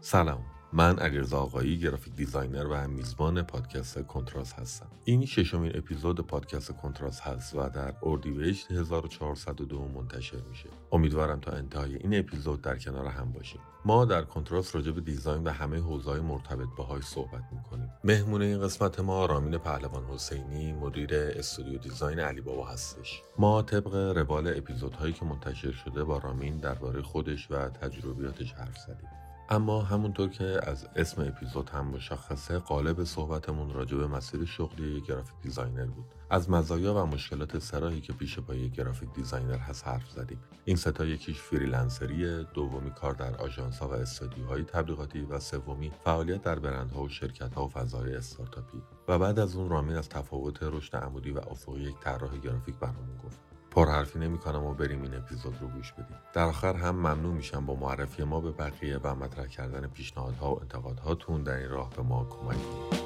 سلام من علیرضا آقایی graphic designer و میزبان پادکست کنتراست هستم. این ششمین اپیزود پادکست کنتراست هست و در اردیبهشت 1402 منتشر میشه. امیدوارم تا انتهای این اپیزود در کنار هم باشیم. ما در کنتراست راجع design و همه حوزه‌های مرتبط باهاش صحبت می‌کنیم. مهمون این قسمت ما رامین پهلوان حسینی مدیر استودیو design علی بابا هستش. ما طبق روال اپیزودهایی که منتشر شده با رامین درباره خودش و تجربیاتش حرف زدیم. اما همونطور که از اسم اپیزود هم مشخصه قالب صحبتمون راجع به مسیر شغلی یک graphic designer بود. از مزایا و مشکلات سه راهی که پیش پای یک graphic designer هست حرف زدیم. این سه تا یکیش freelancer ی دومی کار در آژانس و استودیوهای تبلیغاتی و سومی فعالیت در برندها و شرکت ها و فضای استارتاپی. و بعد از اون رامین از تفاوت رشد عمودی و افقی یک طراح گرافیک برامون گفت. پرحرفی نمی کنم و بریم این اپیزود رو گوش بدیم. در آخر هم ممنون میشم با معرفی ما به بقیه و مطرح کردن پیشنهادها و انتقادهاتون. در این راه به ما کمک کنید.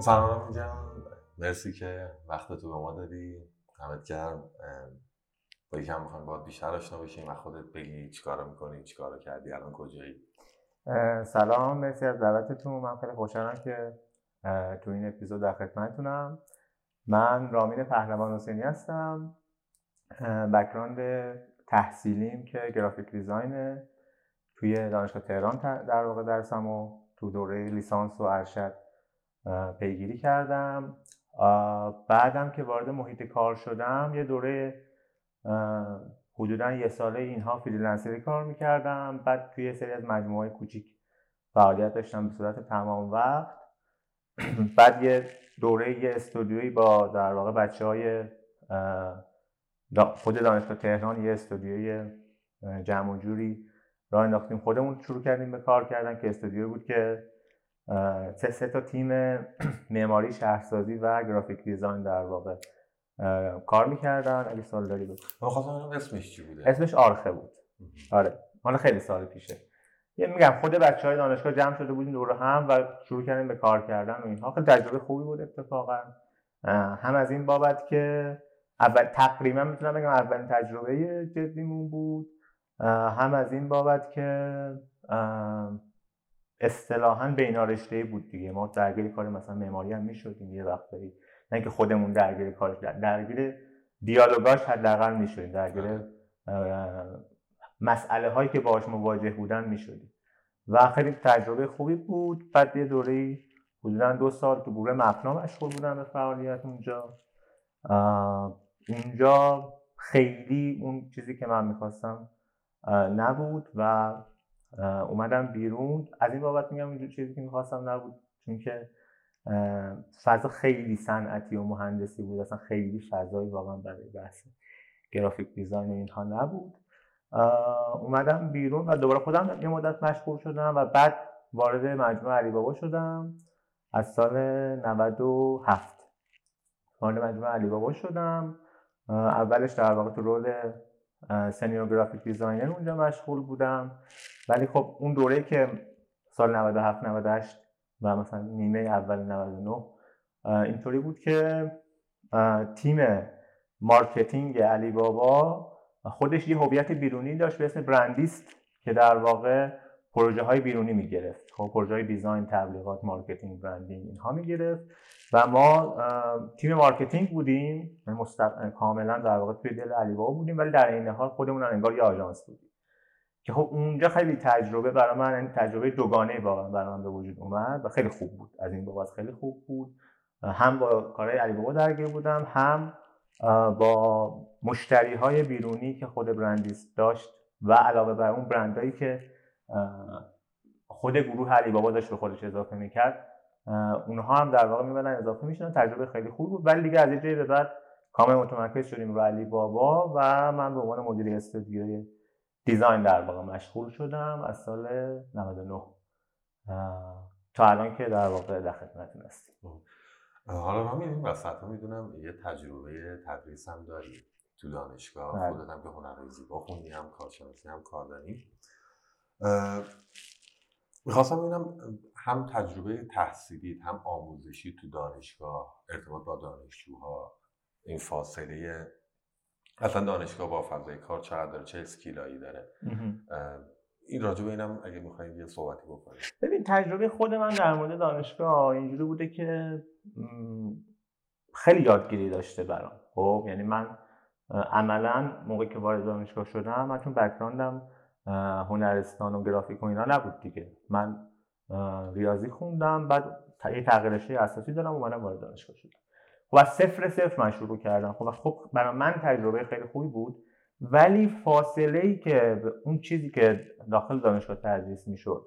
سلام اینجا مرسی که وقت تو به ما دادی. همت گرم. با یکم می‌خوایم باید بیشتر آشنا بشیم و خودت بگی چیکارا می‌کنی چیکارا کردی الان کجایی. سلام مرسی از دعوتتون. من خیلی خوشحالم که تو این اپیزود در خدمتتونم. من رامین پهلوان حسینی هستم. بکراند تحصیلیم که گرافیک دیزاین توی دانشگاه تهران در واقع درسم و تو دوره لیسانس و ارشد پیگیری کردم. بعدم که وارد محیط کار شدم یه دوره حدودا یه ساله اینها فریلنسری کار می‌کردم. بعد توی سری از مجموعه کوچیک فعالیت داشتم به صورت تمام وقت. بعد یه دوره یه استودیویی با در واقع بچه های خود دانشگاه تهران یه استودیوی جمع و جوری راه انداختیم. خودمون شروع کردیم به کار کردن که استودیو بود که سه تا تیم معماری شهرسازی و گرافیک دیزاین در واقع. کار می‌کردن اگه سال داری بود اسمش چی بوده. اسمش آرخه بود. آره. مال خیلی سال پیشه. یه میگم خود بچه های دانشگاه جمع شده بودیم دور هم و شروع کردیم به کار کردن و اینها. خیلی تجربه خوبی بود اتفاقا. هم از این بابت که اول تقریبا می‌تونم بگم اولین تجربه جدیمون بود. هم از این بابت که اصطلاحا بینارشته بود دیگه. ما درگیر کار مثلا معماری هم می‌شدیم. یه وقتایی نه اینکه خودمون درگیر کارش درگیر دیالوگاش حداقل می‌شدیم درگیر مسئله هایی که باهاش مواجه بودن می‌شدیم. و خیلی تجربه خوبی بود. بعد یه دوره حدودا دو سال تو گروه مفنا مشغول بودم به فعالیت اونجا. اونجا خیلی اون چیزی که من می‌خواستم نبود و اومدم بیرون. از این بابت میگم اونجور چیزی که می‌خواستم نبود. چون که فضا خیلی صنعتی و مهندسی بود. اصلا خیلی فضایی واقعا برای بحث گرافیک دیزاین اینها نبود. اومدم بیرون و دوباره خودم یه مدت مشغول شدم و بعد وارد مجموعه علی بابا شدم از سال 97 وارد مجموعه علی بابا شدم. اولش در واقع تو role senior graphic designer اونجا مشغول بودم. ولی خب اون دوره که سال 97 98 و مثلا نیمه اول 99 اینطوری بود که تیم marketing علی بابا خودش یه هویت بیرونی داشت به اسم برندیست که در واقع پروژه های بیرونی می‌گرفت. خب پروژه های design تبلیغات marketing branding اینها می‌گرفت و ما تیم marketing بودیم مستق... کاملا در واقع توی دل علی بابا بودیم ولی در عین حال خودمون انگار یه آژانس بودیم. که خب اونجا خیلی تجربه برای من یعنی تجربه دوگانه واقعا برای من به وجود اومد و خیلی خوب بود. از این بابت خیلی خوب بود. هم با کارهای علی بابا درگیر بودم هم با مشتری های بیرونی که خود برندیس داشت و علاوه بر اون برندهایی که خود گروه علی بابا داشت به خودش اضافه می‌کرد اونها هم در واقع میبنن اضافه می‌شدن تجربه خیلی خوب بود. ولی دیگه از یه جایی به بعد کامل متمرکز شدیم رو علی بابا و من به عنوان مدیر استودیوی دیزاین در واقع مشغول شدم از سال 99 تا الان که در واقع در خدمتتون هستیم. حالا ما می‌دونیم وسط می‌دونم یه تجربه تدریس هم داری تو دانشگاه. بله. خودت هم که هنرهای زیبا خوندی هم کارشناسی هم کاردانی. می‌خواستم ببینم هم تجربه تحصیلی هم آموزشی تو دانشگاه ارتباط با دانشجوها این فاصله اصلا دانشگاه با فضای کار چقدر داره چه اسکیلایی داره. این راجع به اینم اگه می‌خواید یه صحبتی بکنید ببین تجربه خود من در مورد دانشگاه اینجوری بوده که خیلی یادگیری داشته برام. خب یعنی من عملا موقعی که وارد دانشگاه شدم من چون بکراندم هنرستان و گرافیک و اینا نبود دیگه. من ریاضی خوندم بعد یه تغییر اساسی دارم اومدم وارد دانشگاه شدم. خب از صفر صفر من شروع کردم. خب خب برای من تجربه خیلی خوبی بود. ولی فاصله ای که اون چیزی که داخل دانشگاه تدریس می‌شد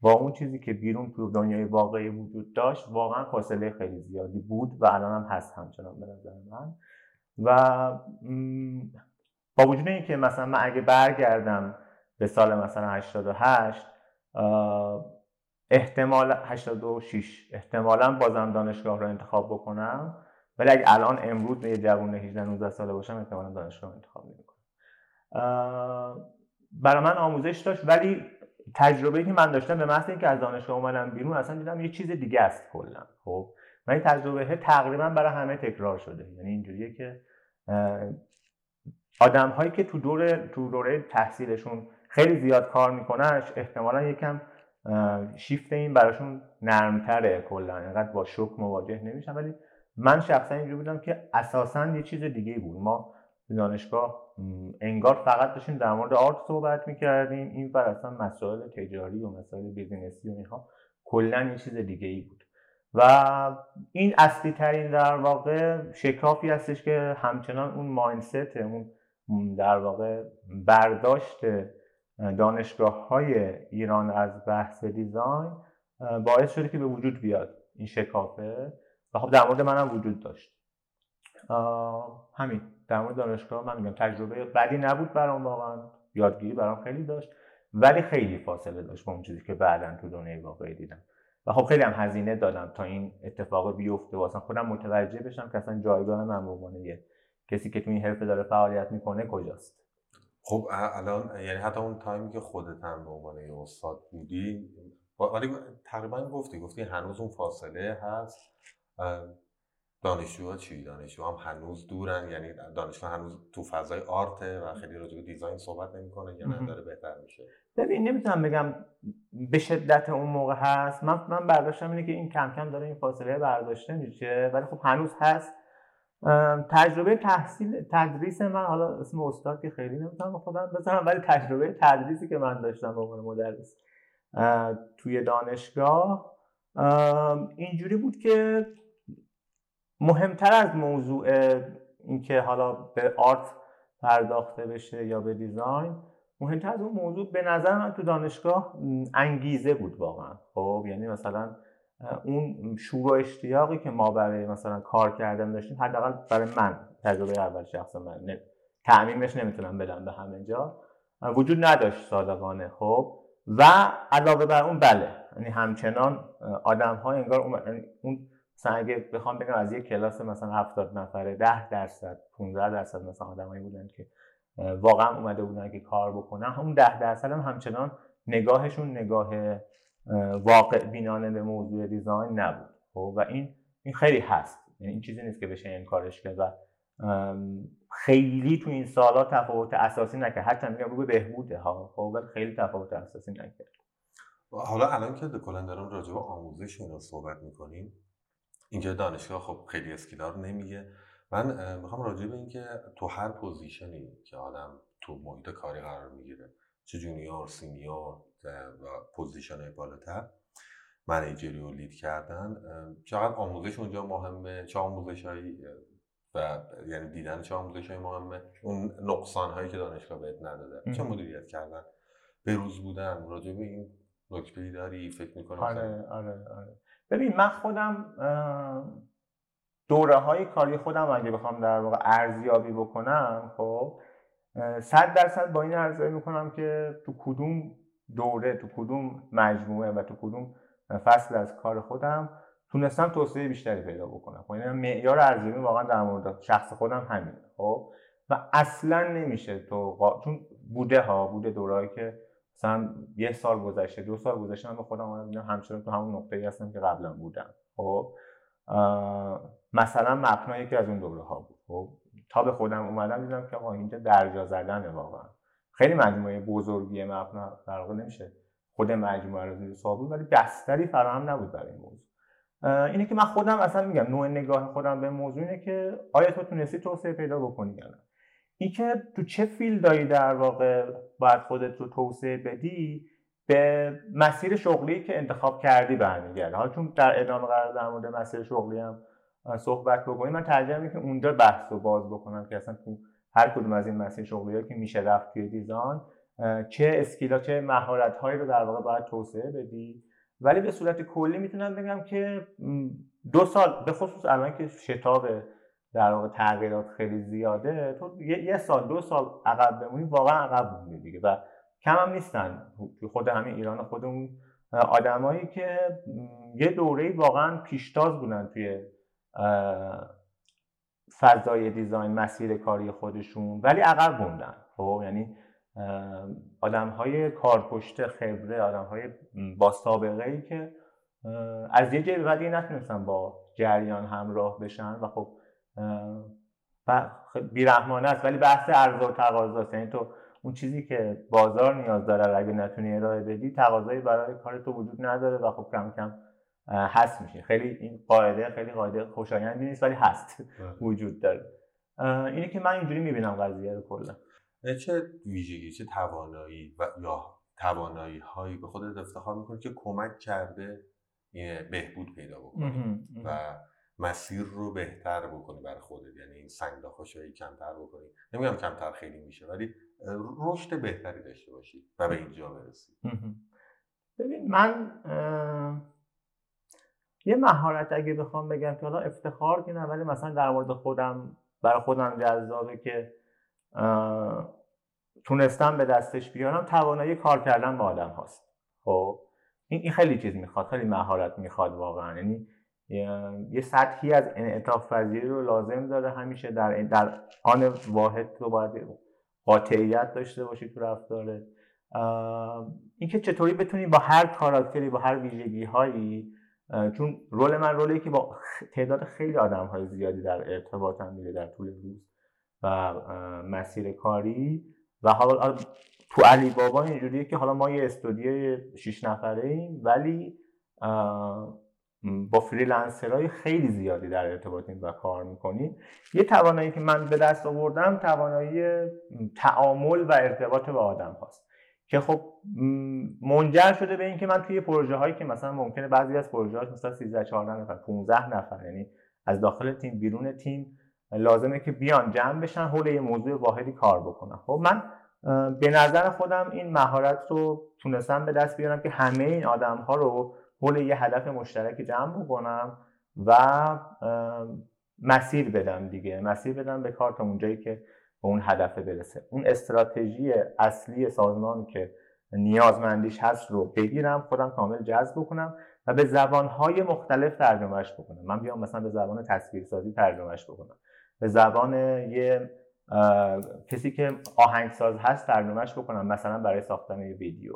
با اون چیزی که بیرون تو دنیای واقعی وجود داشت واقعا فاصله خیلی زیادی بود و الان هم هست همچنان به نظر من. و با وجود اینکه مثلا من اگه برگردم به سال مثلا 88 احتمال 86 احتمالا بازم دانشگاه رو انتخاب بکنم. ولی اگه الان امروز یه جوون 18 19 ساله باشم احتمالا دانشگاه انتخاب نمی‌کنم. برای من آموزش داشت ولی تجربه که من داشتم به محض اینکه از دانشگاه اومدم بیرون اصلا دیدم یه چیز دیگه است کلا. خب و این تجربه تقریبا برای همه تکرار شده. یعنی اینجوریه که آدم هایی که تو دوره تو دوره تحصیلشون خیلی زیاد کار میکننش احتمالا یکم شیفت این براشون نرمتره کلا. اینقدر با شوک مواجه نمیشن. ولی من شخصا اینجوری بودم که اساسا یه چیز دیگه بود. ما دانشگاه انگار فقط داشتیم در مورد art صحبت می‌کردیم. این بر اصلا مسائل تجاری و مسائل business ی و اینها. کلا یه چیز دیگه ای بود. و این اصلی ترین در واقع شکافی هستش که همچنان اون mindset اون در واقع برداشت دانشگاه های ایران از بحث دیزاین باعث شده که به وجود بیاد این شکافه. خب در مورد منم وجود داشت. همین. در مورد دانشگاه من میگم تجربه بدی نبود برام واقعا. یادگیری برام خیلی داشت. ولی خیلی فاصله داشت با اون چیزی که بعدا تو دنیای واقعی دیدم. و خب خیلی هم هزینه دادم تا این اتفاق بیفته واسه خودم متوجه بشم که اصلا جایگاه من به کسی که تو این حرفه داره فعالیت می‌کنه کجاست. خب الان یعنی حتی اون تایمی که خودت هم به عنوان استاد بودی ولی تقریبا گفتی گفتی هنوز اون فاصله هست. دانشجوها چی؟ دانشجو هم هنوز دورن یعنی دانشگاه هنوز تو فضای آرته و خیلی راجع به دیزاین صحبت نمی‌کنه یا نه؟ داره بهتر میشه. ببین نمی‌تونم بگم به شدت اون موقع هست. من من برداشتم اینه که این کم کم داره این فاصله برداشته میشه. ولی خب هنوز هست. تجربه تحصیل تدریس من حالا اسم استاد که خیلی نمی‌تونم خودم بزنم ولی تجربه تدریسی که من داشتم به عنوان مدرس توی دانشگاه اینجوری بود که مهمتر از موضوع اینکه حالا به آرت پرداخته بشه یا به دیزاین مهمتر از اون موضوع به نظر من تو دانشگاه انگیزه بود واقعا خب یعنی مثلا اون شور و اشتیاقی که ما برای مثلا کار کردن داشتیم حداقل برای من تجربه اول شخص من نه. تعمیمش نمی‌تونم بدم به همه جا وجود نداشت صادقانه خب و علاوه بر اون بله یعنی همچنان آدم ها انگار یعنی اون مثلا اگه بخوام بگم از یک کلاس مثلا 70 نفره 10 درصد 15 درصد مثلا آدمایی بودن که واقعا اومده بودن که کار بکنن. همون 10 درصد هم همچنان نگاهشون نگاه واقع بینانه به موضوع design نبود. خب و این این خیلی هست. یعنی این چیزی نیست که بشه انکارش کرد و خیلی تو این سالا تفاوت اساسی نکرد. حتی میگم رو به بهبوده ها. خب خیلی تفاوت اساسی نکرد. حالا الان که کلا دارم راجع به آموزش اینا صحبت می‌کنیم اینجا دانشگاه خب خیلی skill ها رو نمیگه. من می‌خوام راجع به اینکه تو هر position ی که آدم تو محیط کاری قرار می‌گیره چه junior senior و position بالاتر manager ی و lead کردن چقدر آموزش اونجا مهمه چه آموزش هایی و یعنی دیدن چه آموزش های مهمه اون نقصان هایی که دانشگاه بهت نداده چه مدیریت کردن به روز بودن راجع به این نکته داری فکر می‌کنم آره آره آره. ببین من خودم دوره های کاری خودم اگه بخوام در واقع ارزیابی بکنم خب صد درصد با این ارزیابی می‌کنم که تو کدوم دوره تو کدوم مجموعه و تو کدوم فصل از کار خودم تونستم توسعه بیشتری پیدا بکنم. خب یعنی معیار ارزیابی واقعا در مورد شخص خودم همین خب؟ و اصلا نمیشه تو چون بوده ها بوده دورایی که مثلا یه سال گذشته دو سال گذشته من به خودم اومدم همچنان تو همون نقطه‌ای هستم که قبلا بودم. خب؟ مثلا مپنا که از اون دوره ها بود. خب؟ تا به خودم اومدم دیدم که آقا اینجا درجا زدن واقعا. خیلی مجموعه بزرگی مپنا در واقع نمیشه خود مجموعه رو زیر سوال ولی بستری فراهم نبود برای این موضوع. اینه که من خودم اصلا میگم نوع نگاه خودم به موضوع اینه که آیا تو تونستی توسعه پیدا بکنی یا نه. این که تو چه فیلدایی در واقع باید خودت رو توسعه بدی به مسیر شغلی که انتخاب کردی برمیگرده. حالا چون در ادامه قرار در مورد مسیر شغلی هم صحبت بکنیم من ترجیح که اونجا بحث رو باز بکنم که اصلا تو هر کدوم از این مسیر شغلی که میشه رفت توی دیزاین چه اسکیلا چه مهارت هایی رو در واقع باید توسعه بدی. ولی به صورت کلی می‌تونم بگم که دو سال به خصوص الان که شتاب در واقع تغییرات خیلی زیاده تو یه سال دو سال عقب بمونی واقعا عقب موندی دیگه و کم هم نیستن خود همین ایران خودمون. آدمایی که یه دوره واقعا پیشتاز بودن توی فضای دیزاین مسیر کاری خودشون ولی عقب موندن. خب یعنی آدم های کارپشت خبره آدم های با سابقه ای که از یه جای بعدی نتونستن با جریان همراه بشن و خب بیرحمانه است ولی بحث عرضه و تقاضاست یعنی تو اون چیزی که بازار نیاز داره اگه نتونی ارائه بدی تقاضایی برای کار تو وجود نداره و خب کم کم هست میشه. خیلی این قاعده خیلی قاعده خوشایندی نیست ولی هست وجود داره. اینه که من اینجوری می‌بینم قضیه رو کلا. چه ویژگی چه توانایی و یا توانایی هایی به خودت افتخار می‌کنی که کمک کرده بهبود پیدا بکنی؟ و مسیر رو بهتر بکنی برای خودت. یعنی این سنگ هایی کمتر بکنی. نمیگم کمتر خیلی میشه ولی رشد بهتری داشته باشی و به اینجا برسی. ببین من یه مهارت اگه بخوام بگم که حالا افتخار که ولی مثلا در مورد خودم برای خودم جذابه که تونستم به دستش بیارم توانایی کار کردن با آدم هاست. خب؟ این خیلی چیز می‌خواد خیلی مهارت می‌خواد واقعا. یعنی یه سطحی از انعطاف پذیری رو لازم داره همیشه در در آن واحد تو باید قاطعیت داشته باشی تو رفتاره. اینکه چطوری بتونی با هر کاراکتری با هر ویژگی هایی چون رول من رولی که با تعداد خیلی آدم های زیادی در ارتباطم میره در طول روز و مسیر کاری و حالا تو علی بابا اینجوریه که حالا ما یه استودیو 6 نفره ایم ولی با فریلنسرهای خیلی زیادی در ارتباطیم و کار می‌کنیم. یه توانایی که من به دست آوردم توانایی تعامل و ارتباط با آدم هاست که خب منجر شده به اینکه من توی پروژه هایی که مثلا ممکنه بعضی از پروژه ها مثلا 13 14 نفر 15 نفر یعنی از داخل تیم بیرون تیم لازمه که بیان جمع بشن حول یه موضوع واحدی کار بکنن. خب من به نظر خودم این مهارت رو تونستم به دست بیارم که همه این آدم ها رو حول یه هدف مشترک جمع بکنم و مسیر بدم دیگه. مسیر بدم به کار تا اونجایی که به اون هدف برسه. اون استراتژی اصلی سازمان که نیازمندیش هست رو بگیرم خودم کامل جذب بکنم و به زبانهای مختلف ترجمهش بکنم. من بیام مثلا به زبان تصویرسازی ترجمهش بکنم. به زبان یه کسی که آهنگساز هست ترجمهش بکنم مثلا برای ساختن یه ویدیو.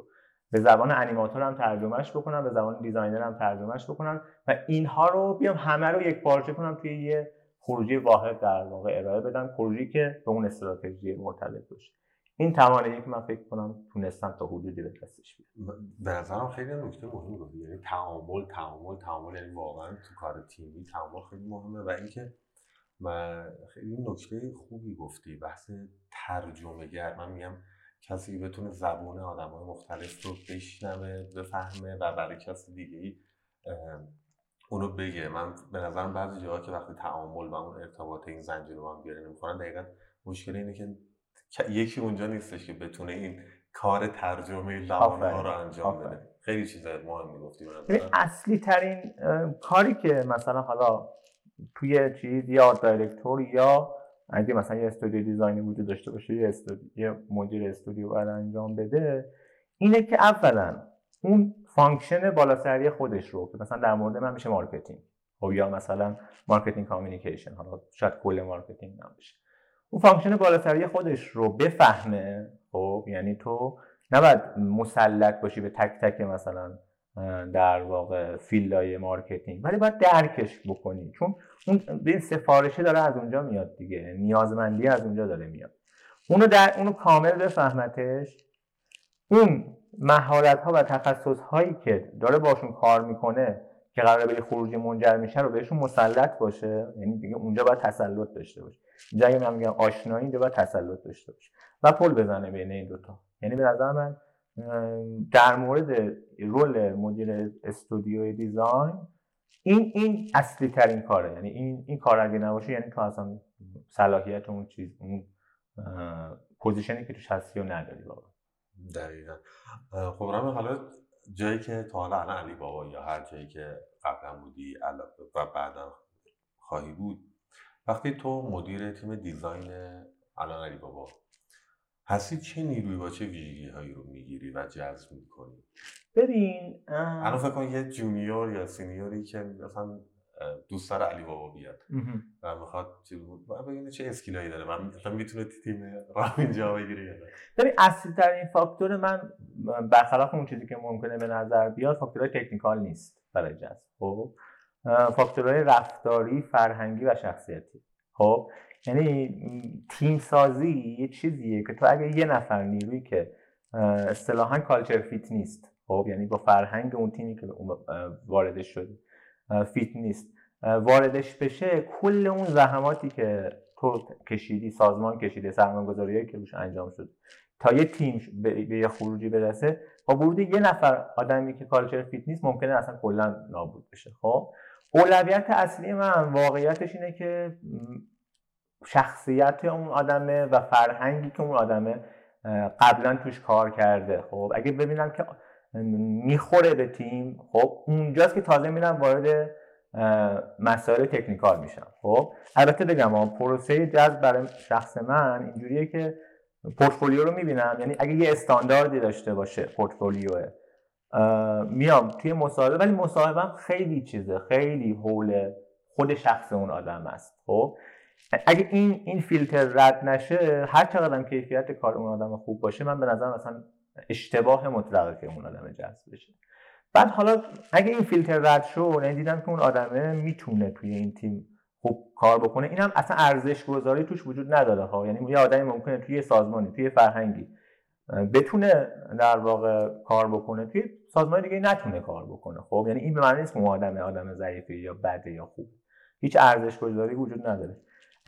به زبان انیماتور هم ترجمهش بکنم به زبان دیزاینر هم ترجمهش بکنم و اینها رو بیام همه رو یک پارچه کنم توی یه خروجی واحد در واقع ارائه بدم خروجی که به اون استراتژی مرتبط باشه. این توانایی که من فکر کنم تونستم تا حدودی به دستش بیارم. به نظرم خیلی نکته مهمی گفتی یعنی تعامل تعامل تعامل یعنی واقعا تو کار تیمی تعامل خیلی مهمه و اینکه و خیلی نکته خوبی گفتی بحث ترجمه گر من میگم کسی بتونه زبون آدم های مختلف رو بشنوه بفهمه و برای کسی دیگه ای اونو بگه. من به نظرم بعضی جاها که وقتی تعامل و اون ارتباط این زنجیر رو هم بیاره نمی‌خورن دقیقا مشکل اینه که یکی اونجا نیستش که بتونه این کار ترجمه لبانه ها رو انجام بده. خیلی چیز مهمی گفتی اصلی ترین کاری که مثلا حالا توی چیز یا director یا اگه مثلا یه استودیو design ی وجود داشته باشه یه, یه مدیر استودیو باید انجام بده اینه که اولا اون function بالاسری خودش رو که مثلا در مورد من میشه marketing. خب یا مثلا marketing communication حالا شاید کل marketing نباشه. اون function بالاتری خودش رو بفهمه خب یعنی تو نباید مسلط باشی به تک تک مثلا در واقع field های marketing. ولی باید درکش بکنی. چون اون این سفارشه داره از اونجا میاد دیگه. نیازمندی از اونجا داره میاد. اونو در اونو کامل بفهمتش. اون مهارت ها و تخصص هایی که داره باشون کار می‌کنه که قراره به خروجی منجر میشه رو بهشون مسلط باشه. یعنی دیگه اونجا باید تسلط داشته باشه. اینجا من میگم آشنایی باید تسلط داشته باشه. و پل بزنه بین این دوتا. یعنی به نظر من در مورد role مدیر استودیو design این این اصلی ترین کاره. یعنی این این کار اگه نباشه یعنی تو اصلا صلاحیت اون چیز اون position ی که توش هستی و نداری بابا دقیقا. خب حالا جایی که تا حالا الان علی بابا یا هر جایی که قبلا بودی و بعدا خواهی بود وقتی تو مدیر تیم design الان علی بابا هستی چه نیروی با چه ویژگی هایی رو می‌گیری و جذب می‌کنی؟ ببین الان فکر کن یه junior یا senior ی که مثلا دوست داره علی بابا بیاد و می‌خواد چیز بود ببینید چه skill هایی داره. من مثلا می‌تونه تیم رو اینجا بگیره یا ببین اصلی ترین فاکتور من برخلاف اون چیزی که ممکنه به نظر بیاد فاکتورهای technical نیست برای جذب خب؟ فاکتورهای رفتاری فرهنگی و شخصیتی خب؟ یعنی تیم سازی یه چیزیه که تو اگه یه نفر نیروی که اصطلاحا culture fit نیست خب؟ یعنی با فرهنگ اون تیمی که واردش شدی fit نیست. واردش بشه کل اون زحماتی که تو کشیدی سازمان کشیده سرمایه‌گذاریایی که روش انجام شد تا یه تیم به یه خروجی برسه با ورود یه نفر آدمی که culture fit نیست ممکنه اصلا کلا نابود بشه خب؟ اولویت اصلی من واقعیتش اینه که شخصیت اون آدمه و فرهنگی که اون آدمه قبلا توش کار کرده. خب اگه ببینم که می‌خوره به تیم خب اونجاست که تازه میرم وارد مسائل تکنیکال میشم. خب البته بگم پروسه جذب برای شخص من اینجوریه که پورتفولیو رو می‌بینم. یعنی اگه یه استانداردی داشته باشه پورتفولیو میام توی مصاحبه ولی مصاحبه خیلی چیزه خیلی حول خود شخص اون آدم است. خب اگه این این فیلتر رد نشه هر چقدر کیفیت کار اون آدم خوب باشه من به نظر مثلا اشتباه مطلقه که اون آدم جذب بشه. بعد حالا اگه این فیلتر رد شد یعنی دیدم که اون آدمه می‌تونه توی این تیم خوب کار بکنه. این هم اصلا ارزش گذاری توش وجود نداره ها. یعنی یه آدمی ممکنه توی سازمانی توی فرهنگی بتونه در واقع کار بکنه توی سازمان دیگه نتونه کار بکنه. خب یعنی این به معنی نیست که اون آدم آدم ضعیفی یا بده یا خوب. هیچ ارزش گذاری وجود نداره.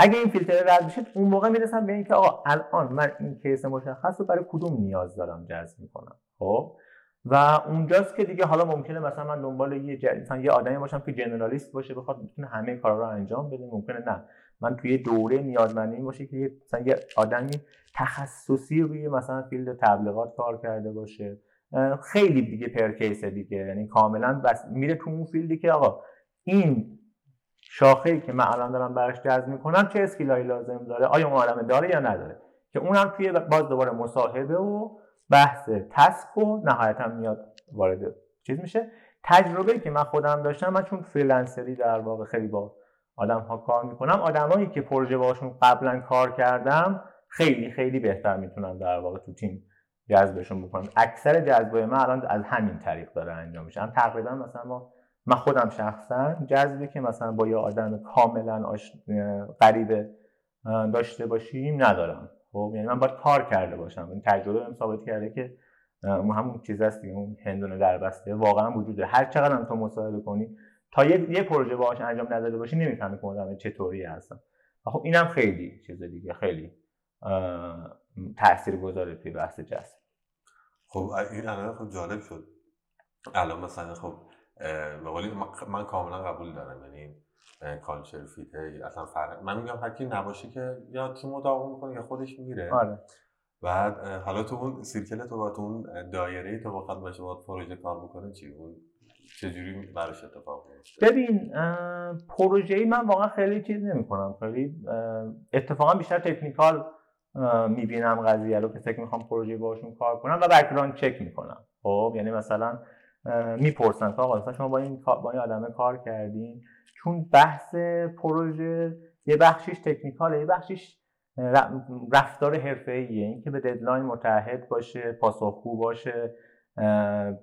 اگه این فیلتر رد بشه اون موقع می‌رسم به اینکه آقا الان من این کیس مشخص رو برای کدوم نیاز دارم جذب می‌کنم خب؟ و اونجاست که دیگه حالا ممکنه مثلا من دنبال یه مثلا یه آدمی باشم که جنرالیست باشه بخواد می‌تونه همه کارا رو انجام بده ممکنه نه. من توی دوره نیازمندی باشه که مثلا یه آدمی تخصصی روی مثلا field تبلیغات کار کرده باشه. خیلی دیگه per case دیگه. یعنی کاملا based میره تو اون field ی که آقا این شاخه ای که من الان دارم براش جذب می‌کنم چه skill هایی لازم داره؟ آیا اون آدم داره یا نداره؟ که اونم توی باز دوباره مصاحبه و بحث task و نهایتا میاد وارد. چیز میشه؟ تجربه که من خودم داشتم من چون freelancer ی در واقع خیلی با آدم ها کار می‌کنم آدمایی که پروژه باشون قبلا کار کردم خیلی خیلی بهتر می‌تونم در واقع تو تیم جذبشون بکنم اکثر جذبه من الان از همین طریق داره انجام میشه. تقریبا مثلا ما من خودم شخصا جذبی که مثلا با یه آدم کاملا آش... غریبه داشته باشیم ندارم. خب یعنی من باید کار کرده باشم. این تجربه بهم ثابت کرده که همون چیز هست دیگه اون هندونه در بسته واقعا وجوده. هر چقدر هم تو مصاحبه کنی تا یه, یه پروژه باهاش انجام نداده باشی نمی‌فهمی که آدم چطوری هستن. خب اینم خیلی چیز دیگه خیلی تاثیر گذاره توی بحث جذب. خب این الان خب جالب شد. الان مثلا خب ولی من کاملا قبول دارم. یعنی کالچر فیته اصلا فرق من میگم هر نباشه که یا تیمو داغون می‌کنه یا خودش میره آره. بعد حالا تو اون سیرکل تو با تو اون دایره تو با باشه با پروژه کار بکنه چی اون چجوری براش اتفاق میفته ببین پروژه ای من واقعا خیلی چیز نمی کنم خیلی اتفاقا بیشتر technical می‌بینم قضیه رو که فکر می‌خوام پروژه باشون کار کنم و background check می‌کنم. خب یعنی مثلا می‌پرسن که آقا شما با این با این آدمه کار کردین؟ چون بحث پروژه یه بخشیش technical ه یه بخشیش رفتار حرفه‌ایه. اینکه به deadline متعهد باشه پاسخگو باشه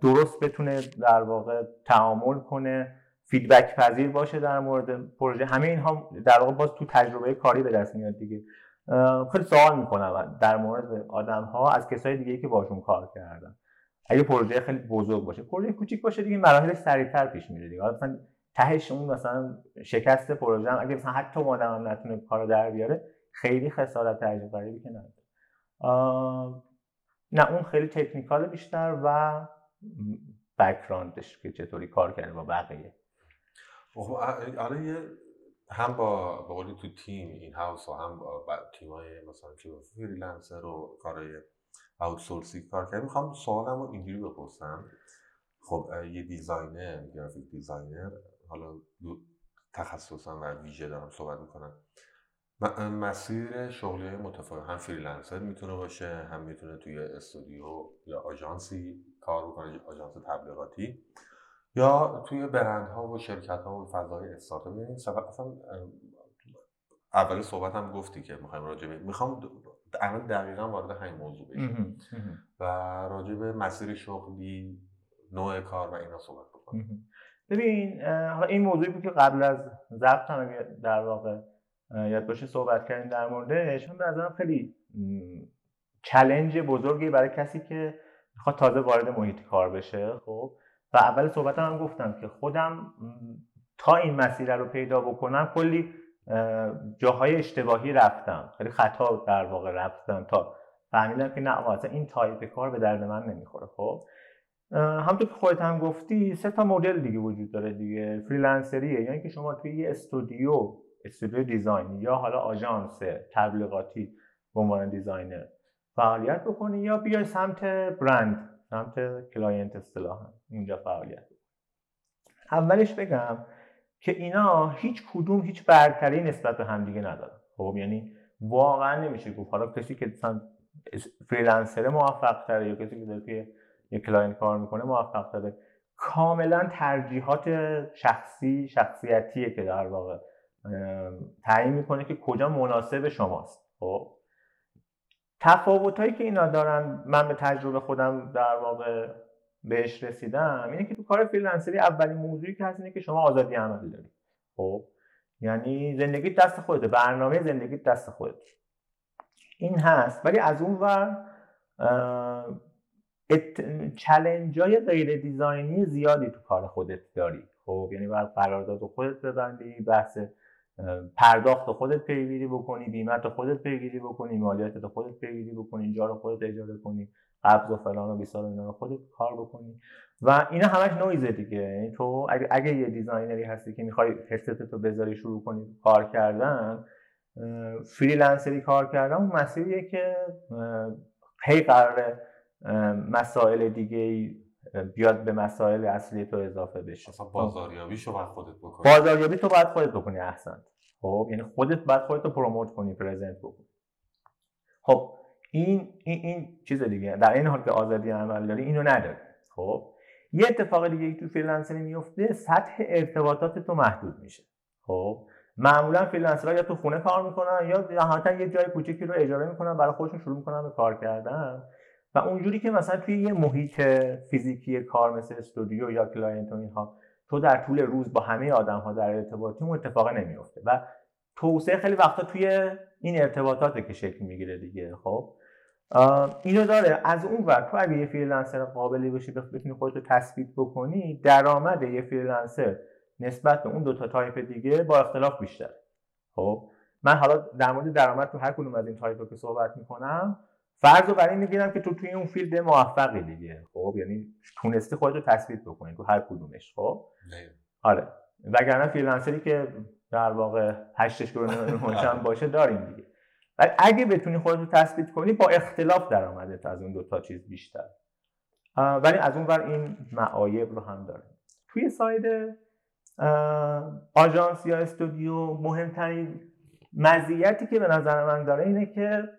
درست بتونه در واقع تعامل کنه فیدبک پذیر باشه در مورد پروژه. همه اینها در واقع باز تو تجربه کاری به دست میاد دیگه. خیلی سوال می‌کنم در مورد آدم ها از کسای دیگه که باشون کار کردن. اگه پروژه خیلی بزرگ باشه پروژه کوچیک باشه دیگه مراحل سریعتر پیش میره دیگه. مثلا تهش اون مثلا شکست پروژه هم اگه مثلا حتی هم نتونه کارو در بیاره خیلی خسارت عجیب غریبی که نداره. نه اون خیلی technical بیشتر و background ش که چطوری کار کرده با بقیه. خب آره هم به قولی تو تیم in-house و هم با تیمای مثلا که freelancer و کارهای outsource ی کار کردم. می‌خوام سوالم رو اینجوری بپرسم. خب یه designer graphic designer حالا تخصصا و ویژه دارم صحبت می‌کنم. مسیر شغلی متفاوت. هم فریلنسر می‌تونه باشه هم می‌تونه توی استودیو یا آژانسی کار بکنه آژانس تبلیغاتی یا توی برندها و شرکت ها و فضای استارتاپ. اصلا اول صحبت هم گفتی که می‌خوایم راجع می‌خوام الان دقیقا وارد همین موضوع بشیم. و راجع به مسیر شغلی نوع کار و اینا صحبت بکنیم. ببین حالا این موضوعی بود که قبل از ضبط هم در واقع یاد باشه صحبت کردیم در موردش هم به نظرم خیلی challenge بزرگی برای کسی که می‌خواد تازه وارد محیط کار بشه خب. و اول صحبت هم گفتم که خودم تا این مسیر رو پیدا بکنم کلی جاهای اشتباهی رفتم خیلی خطا در واقع رفتم تا فهمیدم که نه اصلا این تایپ کار به درد من نمی‌خوره. خب همونطور که خودت هم گفتی سه تا مدل دیگه وجود داره دیگه. freelancer یه یعنی که شما توی یه استودیو استودیو design یا حالا آژانس تبلیغاتی به عنوان designer فعالیت بکنی یا بیای سمت برند سمت client اصطلاحا اینجا فعالیت اولش بگم که اینا هیچ کدوم هیچ برتری نسبت به همدیگه ندارن. خب یعنی واقعا نمیشه گفت. حالا کسی که مثلا freelancer موفق تره یا کسی که داره توی یک client کار می‌کنه موفق تره کاملا ترجیحات شخصی شخصیتیه که در واقع تعیین می‌کنه که کجا مناسب شماست. خب تفاوت هایی که اینا دارن من به تجربه خودم در واقع بهش رسیدم اینه که تو کار فریلنسری اولین موضوعی که هست اینه که شما آزادی عمل دارید خب؟ یعنی زندگی دست خودته برنامه زندگی دست خودت. این هست ولی از اون ور challenge های غیر design ی زیادی تو کار خودت داری. خب؟ یعنی باید قرارداد خودت ببندی بحث پرداخت خودت پیگیری بکنی بیمت خودت پیگیری بکنی مالیات خودت پیگیری بکنی اینجا رو خودت اجاره کنی. قبض و فلان و بیسار اینا رو خودت کار بکنی. و اینا همش نویزه دیگه. یعنی تو اگه, اگه یه designer ی هستی که می‌خوای هدست تو بذاری شروع کنی کار کردن freelancer ی کار کردن اون مسیریه که هی قراره مسائل دیگه بیاد به مسائل اصلی تو اضافه بشه. اصلا بازاریابی شو باید خودت بکنی. بازاریابی تو باید خودت بکنی احسن. خب یعنی خودت باید خودت رو promote کنی present بکنی. خب این این این چیز دیگه. در این حال که آزادی عمل داری اینو نداری. خب؟ یه اتفاق دیگه تو freelancer ی میفته سطح ارتباطات تو محدود میشه. خب؟ معمولا freelancer ها یا تو خونه کار می‌کنن یا نهایتا یه جای کوچیکی رو اجاره می‌کنن برای خودشون شروع می‌کنن به کار کردن. و اونجوری که مثلا توی یه محیط فیزیکی کار مثل استودیو یا client و اینها تو در طول روز با همه آدم ها در ارتباطی اون اتفاق نمیفته و توسعه خیلی وقتا توی این ارتباطات که شکل می‌گیره دیگه. خب؟ اینو داره. از اون ور تو اگه یه freelancer قابلی باشی بتونی خودت رو تثبیت بکنی درآمد یه freelancer نسبت به اون دو تا تایپ دیگه با اختلاف بیشتر خب؟ من حالا در مورد درآمد تو هر کدوم از این تایپ که صحبت می‌کنم فرض رو بر این می‌گیرم که تو توی اون field موفقی دیگه. خب؟ یعنی تونستی خودت رو تثبیت بکنی تو هر کدومش. خب؟ آره. وگرنه freelancer ی که در واقع هشتش هم باشه داریم دیگه. ولی اگه بتونی خودت رو تثبیت کنی با اختلاف درآمدت از اون دو تا چیز بیشتر. ولی از اون ور این معایب رو هم داره توی side آژانس یا استودیو مهمترین مزیتی که به نظر من داره اینه که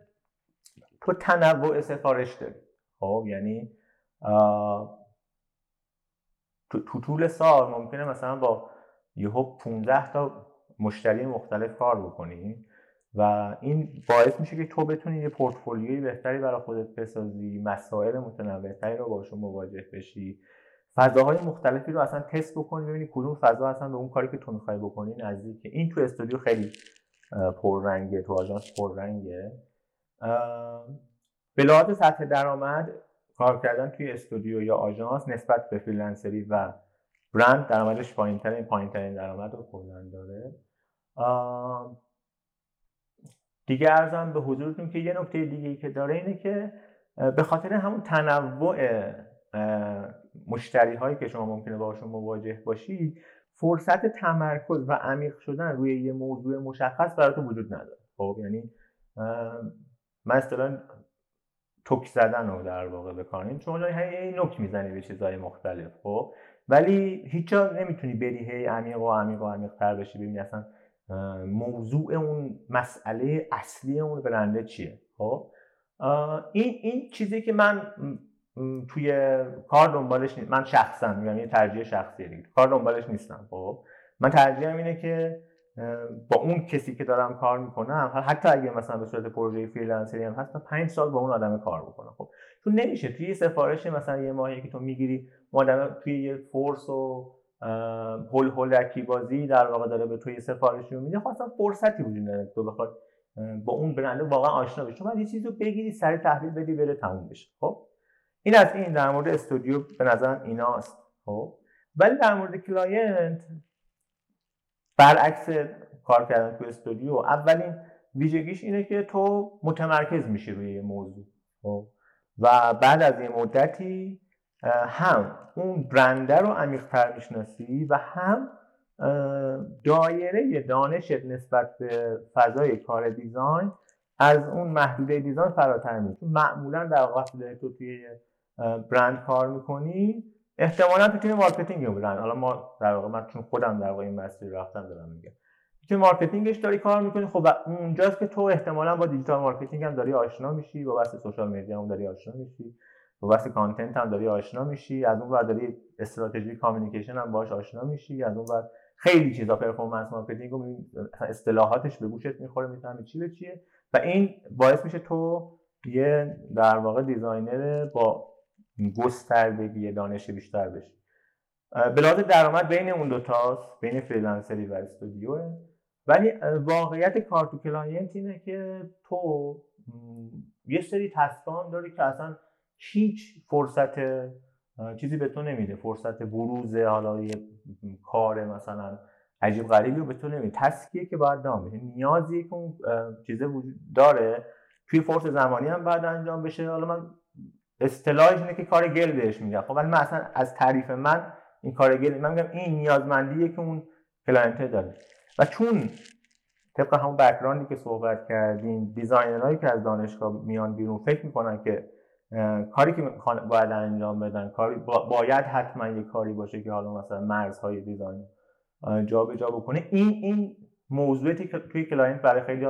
تو تنوع سفارش داری. خب یعنی تو طول سال ممکنه مثلا با یهو 15 تا مشتری مختلف کار بکنی. و این باعث میشه که تو بتونی یه پورتفولیوی بهتری برای خودت بسازی مسائل متنوعتری رو باشون مواجه بشی. فضاهای مختلفی رو اصلا تست بکنی ببینی کدوم فضا اصلا به اون کاری که تو می‌خوای بکنی نزدیکه این تو استودیو خیلی پررنگه تو آژانس پررنگه. به لحاظ سطح درآمد کار کردن توی استودیو یا آژانس نسبت به فریلنسری و برند درآمدش پایینترین پایینترین درآمد رو کلا داره. دیگه ارزم به حضورتون که یه نکته دیگه ای که داره اینه که به خاطر همون تنوع مشتری هایی که شما ممکنه باشون مواجه باشید فرصت تمرکز و عمیق شدن روی یه موضوع مشخص براتون وجود نداره. خب یعنی من اصطلاحا توک زدن رو در واقع بکنیم چون هی نوک می‌زنی به چیزهای مختلف خب؟ ولی هیچ جا نمی‌تونی بری هی عمیق و عمیق و عمیق تر بشی ببینی اصلا موضوع اون مسئله اصلی اون برنده چیه؟ خب؟ این این چیزی که من توی کار دنبالش نیست من شخصا میگم یه ترجیح شخصی دیگه. کار دنبالش نیستم خب؟ من ترجیحم اینه که با اون کسی که دارم کار می‌کنم حتی اگه مثلا به صورت پروژه فریلنسری هم هست پنج سال با اون آدم کار بکنم خب؟ چون نمیشه توی سفارش مثلا یه ماهی که تو می‌گیری آدم توی یه فورس و هول هولکی بازی در واقع داره به توی سفارشی رو میده خواستم فرصتی وجود نداره تو بخواد با اون برنده واقعا آشنا بشی. بعد یه چیزی رو بگیری سری تحویل بدی بره تموم بشه. خب؟ این از این در مورد استودیو به نظرم ایناست. خب؟ ولی در مورد client برعکس کار کردن تو استودیو اولین ویژگیش اینه که تو متمرکز میشی روی موضوع. خب؟ و بعد از یه مدتی هم اون برنده رو عمیقتر می‌شناسی و هم دایره دانشت نسبت به فضای کار design از اون محدوده design فراتر میشه معمولا در وقتی تو توی برند کار می‌کنی احتمالا تو تیم marketing رو برند. حالا ما در واقع من چون خودم در واقع این مسیر رفتم دارم میگم. تیم marketing ش داری کار می‌کنی. خب اونجاست که تو احتمالا با digital marketing هم داری آشنا میشی با بحث social media هم داری آشنا میشی. با بحث content هم داری آشنا میشی از اون ور داری استراتژی communication هم باش آشنا میشی از اون ور خیلی چیزا performance marketing اصطلاحاتش به گوشت می‌خوره می‌فهمی چی به چیه. و این باعث میشه تو یه در واقع designer با گستردگی دانش بیشتر بشی. به لحاظ درآمد بین اون دوتاست بین freelancer ی و استودیو ولی واقعیت کار تو client اینه که تو یه سری task ها داری که اصلا هیچ فرصت چیزی به تو نمیده. فرصت بروز حالا یه کار مثلا عجیب غریبی رو به تو نمیده. task یه که باید done بشه نیازیه که اون چیزه وجود داره. توی فرصت زمانی هم باید انجام بشه. حالا من اصطلاحش اینه که کار گل بهش میگم. خب ولی من اصلا از تعریف من این کار گل من میگم این نیازمندیه که اون client داره. و چون طبق همون background ی که صحبت کردیم designer هایی که از دانشگاه میان بیرون فکر می‌کنن که کاری که باید انجام بدن کاری باید حتما یه کاری باشه که حالا مثلا مرزهای design جا به جا بکنه. این این موضوعی که توی client برای خیلی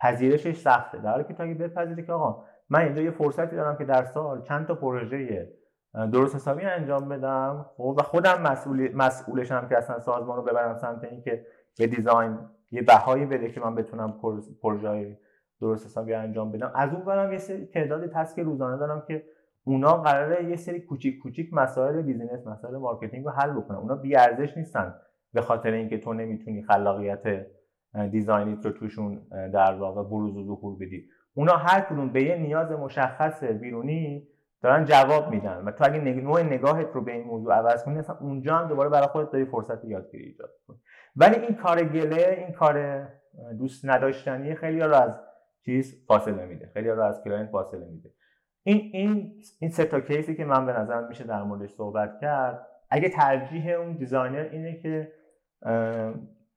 پذیرشش سخته. در که تا اگه بپذیری که آقا من اینجا یه فرصتی دارم که در سال چند تا پروژه درست حسابی انجام بدم خب، و خودم مسئول مسئولشم که اصلا سازمان رو ببرم سمت اینکه به design یه بهایی بده که من بتونم پروژه درست حسابی انجام بدم. از اون ورم یه سری تعداد task روزانه دارم که اونا قراره یه سری کوچیک کوچیک مسائل business مسائل marketing رو حل بکنن اونا بی ارزش نیستن به خاطر اینکه تو نمی‌تونی خلاقیت design یت رو توشون در واقع بروز و ظهور بدی. اونا هر کدوم به یه نیاز مشخص بیرونی دارن جواب میدن. و تو اگه نوع نگاهت رو به این موضوع عوض کنی اصلا اونجا هم دوباره برای خودت داری فرصت یادگیری ایجاد کنی ولی این کار گله این کار دوست نداشتنی خیلی رو از چیز فاصله میده. خیلی رو از client فاصله میده. این این این سه تا case ی که من به نظر میشه در موردش صحبت کرد اگه ترجیح اون designer اینه که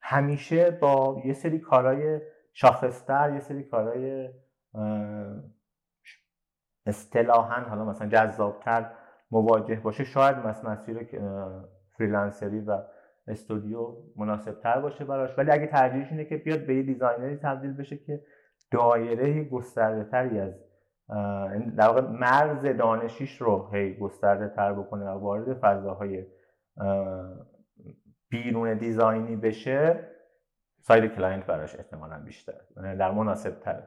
همیشه با یه سری کارهای شاخصتر یه سری کارهای اصطلاحا حالا مثلا جذابتر مواجه باشه شاید مسیر freelancer ی و استودیو مناسب تر باشه براش. ولی اگه ترجیحش اینه که بیاد به یه designer ی تبدیل بشه که دایره گسترده تری از در واقع مرز دانشیش رو هی گسترده تر بکنه و وارد فضاهای بیرون design ی بشه side client براش احتمالا بیشتر در مناسب تر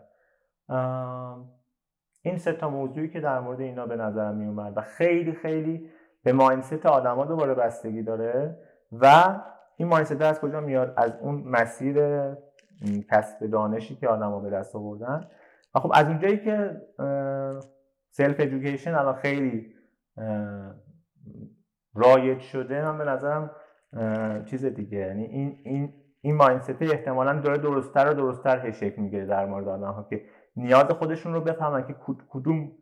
این سه تا موضوعی که در مورد اینا به نظرم می اومد و خیلی خیلی به mindset آدما دوباره بستگی داره و این mindset از کجا میاد؟ از اون مسیر کسب دانشی که آدما به دست آوردن. و خب از اونجایی که self education الان خیلی رایج شده من به نظرم چیز دیگه یعنی این این این mindset احتمالا داره درستتر و درستتر شکل می‌گیره در مورد آدم ها که نیاز خودشون رو بفهمن که کدوم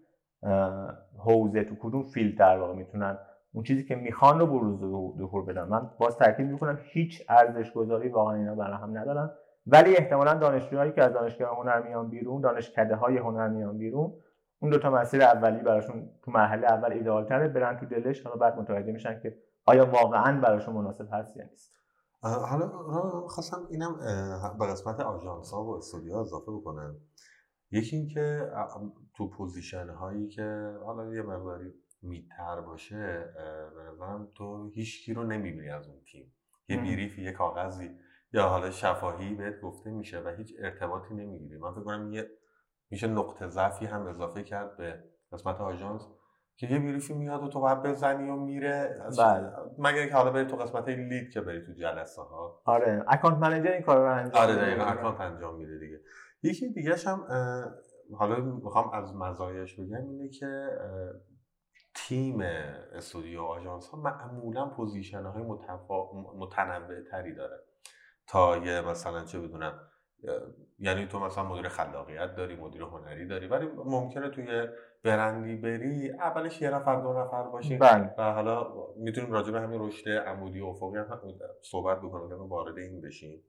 حوزه تو کدوم فیلد در واقع می‌تونن اون چیزی که می‌خوان رو بروز ظهور بدن. من باز تاکید می‌کنم هیچ ارزش گذاری واقعا اینا برای هم ندارن. ولی احتمالا دانشجوهایی که از دانشگاه هنر میان بیرون دانشکده های هنر میان بیرون اون دو تا مسیر اولی براشون تو مرحله اول ایدئال تره برن تو دلش حالا بعد متوجه میشن که آیا واقعا براشون مناسب هست یا نیست. حالا خواستم اینم به قسمت آژانس ها و استودیو اضافه بکنم. یکی اینکه تو position هایی که حالا یه مقداری mid تر باشه به نظرم تو هیچ کی رو نمی‌بینی از اون تیم. یه brief ی یه کاغذی. یا حالا شفاهی بهت گفته میشه و هیچ ارتباطی نمی‌گیری. من فکر کنم یه میشه نقطه ضعفی هم اضافه کرد به قسمت آژانس که یه brief ی میاد و تو باید بزنی و میره. بله. مگر اینکه حالا بری تو قسمت lead که بری تو جلسه ها آره. account manager این کار رو انجام آره دقیقاً. account انجام میده دیگه. یکی دیگه هم حالا می‌خوام از مزایاش بگم اینه که تیم استودیو آژانس ها معمولا position های متفا... متنوع تری داره. تا یه مثلا چه بدونم یعنی تو مثلا مدیر خلاقیت داری مدیر هنری داری ولی ممکنه توی برندی بری اولش یه نفر دو نفر باشین بله. و حالا می‌تونیم راجع به همین رشد عمودی و افقی هم صحبت بکنیم که وارد این بشیم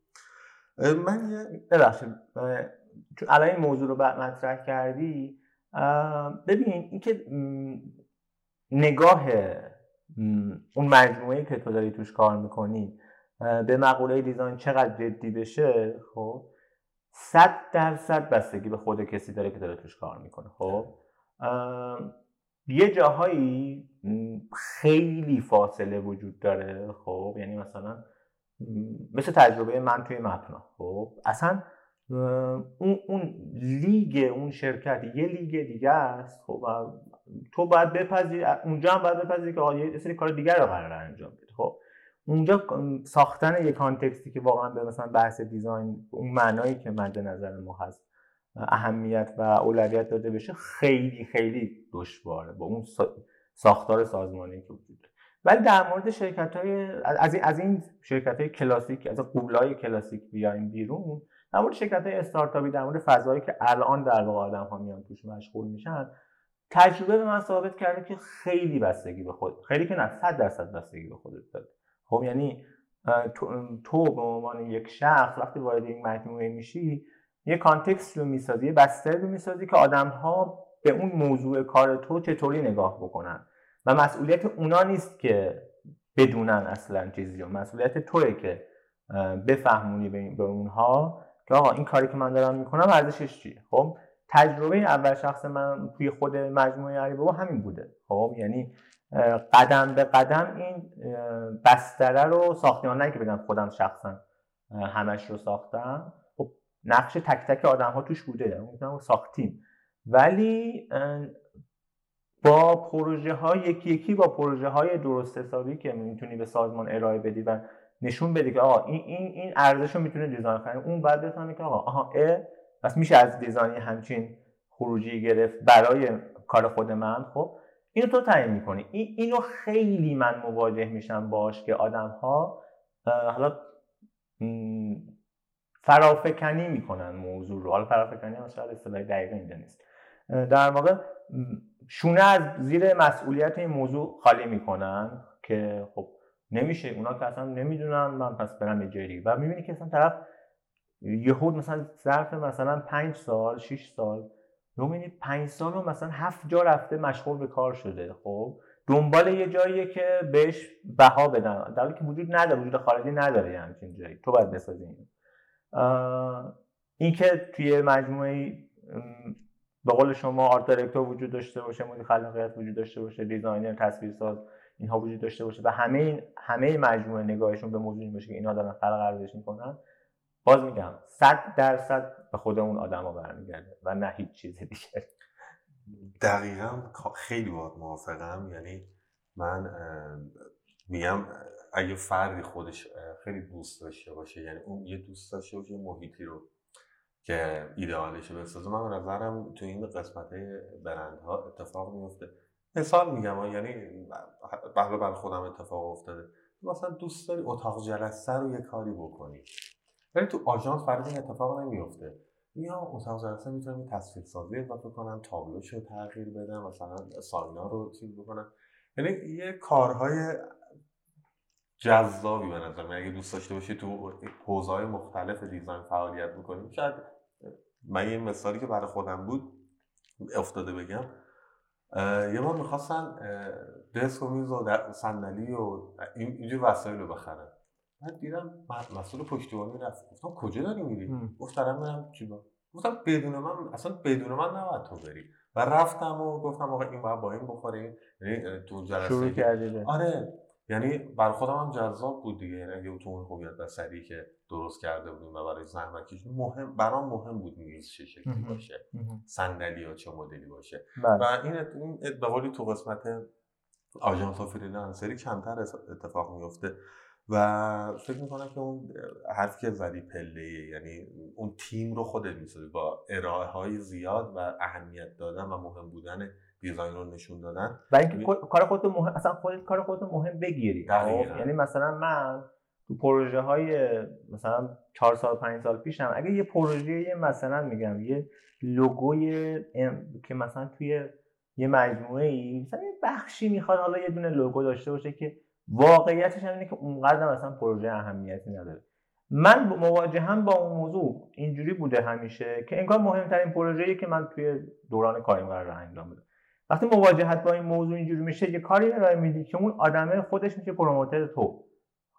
من یه ببخشید چون الان این موضوع رو مطرح کردی ببین اینکه نگاه اون مجموعه که تو داری توش کار می‌کنی به مقوله دیزاین چقدر جدی بشه خب صد درصد بستگی به خود کسی داره که داره توش کار می‌کنه خب؟ یه جاهایی خیلی فاصله وجود داره خب؟ یعنی مثلا مثل تجربه من توی مپنا خب؟ اصلا اون, اون لیگ اون شرکت یه لیگ دیگه است خب؟ تو باید بپذیری اونجا هم باید بپذیری که یه سری کار دیگر رو قرار انجام اونجا ساختن یک کانتکستی که واقعا به مثلا بحث دیزاین اون معنایی که مد نظر ما هست اهمیت و اولویت داده بشه خیلی خیلی دشواره با اون ساختار سازمانی که وجود داره. ولی در مورد شرکت های از از این شرکت های کلاسیک از قولای کلاسیک بیایم بیرون در مورد شرکت های استارتاپی در مورد فضایی که الان در واقع آدم ها میان توش مشغول میشن تجربه به من ثابت کرده که خیلی بستگی به خود خیلی که نه 100 درصد بستگی به خودت داره. خب یعنی تو به عنوان یک شخص وقتی وارد این مجموعه میشی یه کانتکست رو می‌سازی یه بستر رو می‌سازی که آدم ها به اون موضوع کار تو چطوری نگاه بکنن. و مسئولیت اونا نیست که بدونن اصلا چیزی رو. مسئولیت توه که بفهمونی به اونها که آقا این کاری که من دارم می‌کنم ارزشش چیه. خب تجربه اول شخص من توی خود مجموعه علی بابا همین بوده. خب یعنی قدم به قدم این بستره رو ساختیم نه که بگم خودم شخصا همش رو ساختم. خب نقش تک تک آدم ها توش بوده می‌تونم ساختیم. ولی با پروژه های یکی یکی با پروژه های درست حسابی که می‌تونی به سازمان ارائه بدی و نشون بدی که آقا این این این ارزش رو می‌تونه دیزاین کنه. اون بعد بفهمی که آقا آها ا پس میشه از دیزاین همچین خروجی گرفت برای کار خود من. خب اینو تو تعیین می‌کنی. این اینو خیلی من مواجه میشم باش که آدم ها حالا فرافکنی می‌کنن موضوع رو. حالا فرافکنی هم شاید اصطلاح دقیقه اینجا نیست. در واقع شونه از زیر مسئولیت این موضوع خالی می‌کنن که خب نمیشه. اونا که اصلا نمی‌دونن من پس برم یه جایی و می‌بینی که اصلا طرف یهو مثلا ظرف مثلا پنج سال 6 سال می‌بینی پنج سال رو مثلا هفت جا رفته مشغول به کار شده خب؟ دنبال یه جاییه که بهش بها بدن. در که وجود نداره وجود خارجی نداره همچین جایی. تو باید بسازی این اینکه توی مجموعه به قول شما art director وجود داشته باشه مدیر خلاقیت وجود داشته باشه designer تصویرساز اینها وجود داشته باشه و همه همه مجموعه نگاهشون به موضوع این باشه که اینا دارن خلق ارزش می‌کنن. باز میگم صد درصد به خود اون آدما برمیگرده و نه هیچ چیز دیگه. دقیقا خیلی باید موافقم. یعنی من میگم اگه فردی خودش خیلی دوست داشته باشه یعنی اون یه دوست داشته باشه محیطی رو که ایدئالش بسازه من نظرم تو این قسمت برندها اتفاق میفته مثال میگم یعنی بحث بر خودم اتفاق افتاده. مثلا دوست داری اتاق جلسه رو یه کاری بکنی. ولی تو آژانس برای این اتفاق نمیفته یا اتاق جلسه می‌تونم تصویر سازی اضافه کنم تابلوش رو تغییر بدم مثلا ساینا رو چیز بکنم. یعنی یه کارهای جذابی به نظر اگه دوست داشته باشی تو حوزه‌های مختلف دیزاین فعالیت بکنیم. شاید من یه مثالی که برای خودم بود افتاده بگم. یه بار می‌خواستن دسک و میز و صندلی و اینجور وسایل رو بخرن. بعد دیدم مسئول پشتیبانی رفت. گفتم کجا داری میری؟ گفت دارم میرم چی گفتم بدون من اصلا بدون من نباید تو بری. و رفتم و گفتم آقا این باید با این بخوریم. یعنی تو جلسه آره. یعنی بر خودم هم جذاب بود دیگه. یعنی تو اون هویت بصری که درست کرده بودیم و برای زحمت کشید مهم برام مهم بود میز چه شکلی باشه. صندلی ها چه مدلی باشه. بله. و این این به قولی تو قسمت آژانس فریلنسری کمتر اتفاق میفته و فکر می‌کنم که اون حرفی که زدی پله یعنی اون تیم رو خودت می‌سازی با ارائه های زیاد و اهمیت دادن و مهم بودن دیزاین رو نشون دادن و اینکه کار خودت مهم اصلا خودت کار خودت مهم بگیری خب؟ یعنی مثلا من تو پروژه های مثلا چهار سال پنج سال پیشم اگه یه پروژه مثلا میگم یه لوگوی که مثلا توی یه مجموعه ای مثلا یه بخشی می‌خواد حالا یه دونه لوگو داشته باشه که واقعیتش اینه که اونقدر مثلا پروژه اهمیتی نداره. من مواجهم با اون موضوع اینجوری بوده همیشه که انگار مهمترین پروژه‌ای که من توی دوران کاریم قرار انجام بدم. وقتی مواجهت با این موضوع اینجوری میشه یه کاری ارائه میدی که اون آدمه خودش میشه پروموتر تو.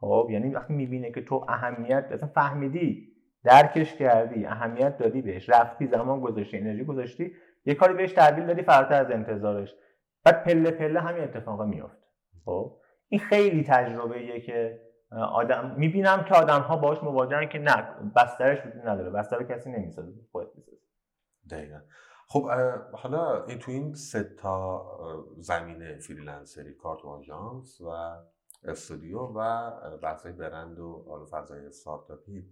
خب یعنی وقتی می‌بینه که تو اهمیت اصلا فهمیدی درکش کردی اهمیت دادی بهش رفتی زمان گذاشتی انرژی گذاشتی یه کاری بهش تحویل دادی فراتر از انتظارش. بعد پله پله همین اتفاق میفته خب؟ این خیلی تجربه ایه که آدم می‌بینم که آدم ها باش مواجهن که نه بسترش وجود نداره. بستر کسی نمی‌سازه خودت می‌سازه دقیقا. خب حالا این تو این سه تا زمینه فریلنسری کارت و آژانس و استودیو و بحث برند و حالا فضای استارتاپی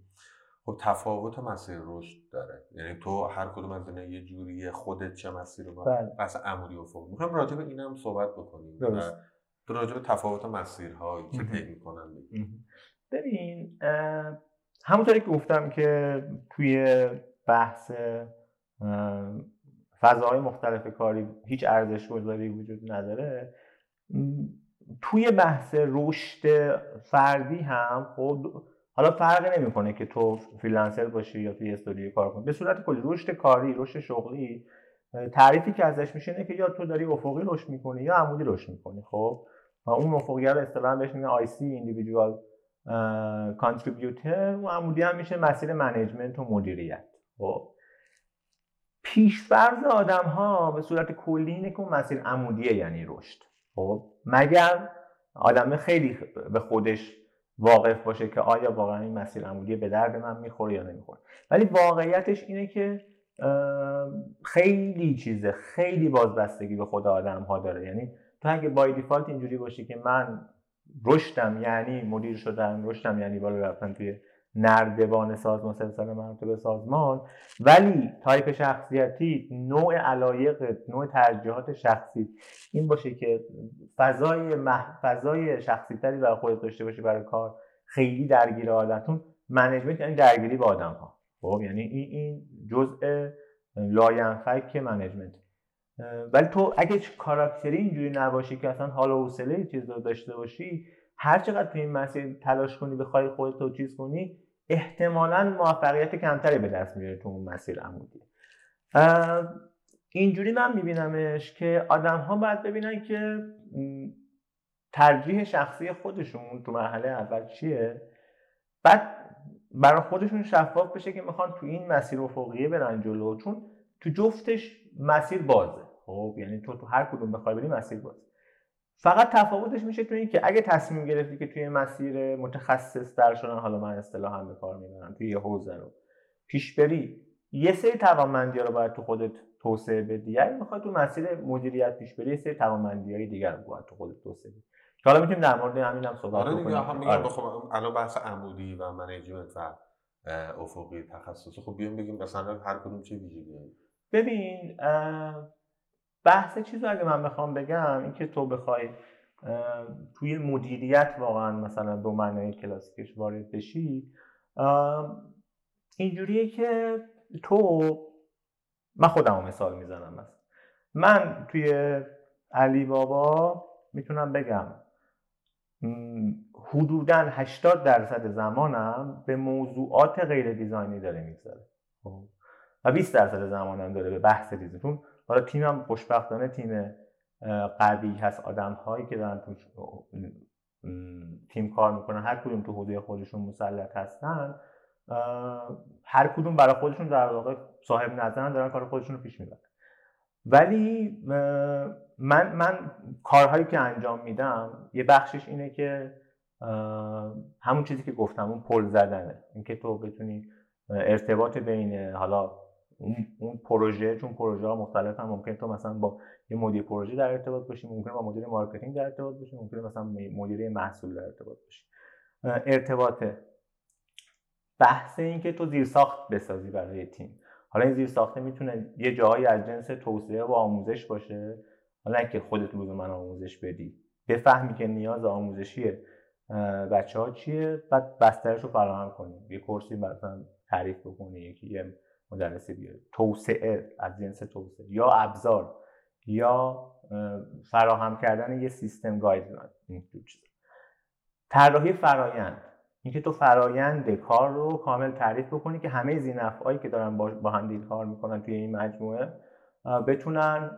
خب تفاوت مسیر رشد داره. یعنی تو هر کدوم از اینا یه جوری خودت چه مسیر رو بله. بحث عمودی و فوق. می‌خوام راجع به اینم صحبت بکنیم درست. و راجع به تفاوت مسیرهایی که طی می‌کنن ببین همونطوری که گفتم که توی بحث فضاهای مختلف کاری هیچ ارزش گذاری وجود نداره. توی بحث رشد فردی هم خب حالا فرقی نمی‌کنه که تو freelancer باشی یا توی استودیو کار کنی. به صورت کلی رشد کاری رشد شغلی تعریفی که ازش میشه اینه که یا تو داری افقی رشد می‌کنی یا عمودی رشد می‌کنی خب؟ اون رو اصطلاحا بهش میگن IC individual contributor عمودی هم میشه مسیر management و مدیریت. خب. پیشفرض آدم ها به صورت کلی اینه که مسیر عمودیه یعنی رشد. خب. مگر آدم خیلی به خودش واقف باشه که آیا واقعا این مسیر عمودی به درد من می‌خوره یا نمی‌خوره؟ ولی واقعیتش اینه که خیلی چیزه. خیلی بازبستگی به خود آدم ها داره. یعنی تو اگه بای دیفالت اینجوری باشی که من رشدم یعنی مدیر شدم رشدم یعنی بالا رفتن توی نردبان سازمان سلسله مراتب سازمان. ولی تایپ شخصیتی نوع علایق نوع ترجیحات شخصی. این باشه که فضای مح... فضای شخصی تری برای خودت داشته باشی برای کار خیلی درگیر آدمتون. management یعنی درگیری با آدم ها خب یعنی این این جزء لاینفک management. ولی تو اگه character ی اینجوری نباشی که اصلا حال و حوصله چیز رو داشته باشی هر چقدر تو این مسیر تلاش کنی بخوای خودت رو چیز کنی احتمالا موفقیت کمتری به دست میاره تو اون مسیر عمودی. اینجوری من میبینمش که آدم ها باید ببینن که ترجیح شخصی خودشون تو مرحله اول چیه؟ بعد برای خودشون شفاف بشه که می‌خوان تو این مسیر افقیه برن جلو چون تو جفتش مسیر بازه. خب یعنی تو تو هر کدوم بخوای بری مسیر بازه فقط تفاوتش میشه توی اینکه اگه تصمیم گرفتی که توی مسیر متخصص در شدن حالا من اصطلاحا به کار می‌برم توی یه حوزه رو پیش بری یه سری توانمندی رو باید تو خودت توسعه بدی. اگه می‌خوای تو مسیر مدیریت پیش بری یه سری توانمندی های دیگر رو باید تو خودت توسعه بدی. حالا می‌تونیم در مورد همین هم صحبت آره دیگه هم میگم آره. خب الان بحث عمودی و منیجمنت و افقی تخصصی. خب بیایم بگیم مثلا هر کدوم چه ویژگی ببین بحث چیزو اگه من بخوام بگم اینکه تو بخوای توی مدیریت واقعا مثلا دو معنای کلاسیکش وارد بشی اینجوریه که تو من خودم مثال می‌زنم مثلا. من توی علی بابا می‌تونم بگم حدودا 80 درصد زمانم به موضوعات غیر دیزاینی داره میگذره. خب؟ و 20 درصد زمانم داره به بحث دیزاین. حالا تیمم خوشبختانه تیم قوی هست. آدم هایی که دارن تو تیم کار می‌کنن هر کدوم تو حوزه خودشون مسلط هستن هر کدوم برای خودشون در واقع صاحب نظرن دارن کار خودشون رو پیش می‌برن. ولی من من کارهایی که انجام میدم یه بخشش اینه که همون چیزی که گفتم اون پل زدنه. اینکه تو بتونی ارتباط بین حالا اون پروژه چون پروژه ها مختلف هم ممکن تو مثلا با یه مدیر پروژه در ارتباط باشی ممکن با مدیر marketing در ارتباط باشی ممکن مثلا مدیر محصول در ارتباط باشی. ارتباط. بحث این که تو زیر ساخت بسازی برای تیم. حالا این زیر ساخته می‌تونه یه جایی از جنس توسعه و آموزش باشه. حالا اینکه خودت من آموزش بدی. بفهمی که نیاز آموزشی بچه ها چیه؟ بعد بسترش رو فراهم کنی. یه کورسی مثلا تعریف بکنی. یکی یه مدرسی بیاری توسعه از جنس توسعه. یا ابزار یا فراهم کردن یه سیستم گایدلاین این طراحی فرایند. اینکه تو فرایند کار رو کامل تعریف بکنی که همه زینفعایی که دارن با هم کار می‌کنن توی این مجموعه بتونن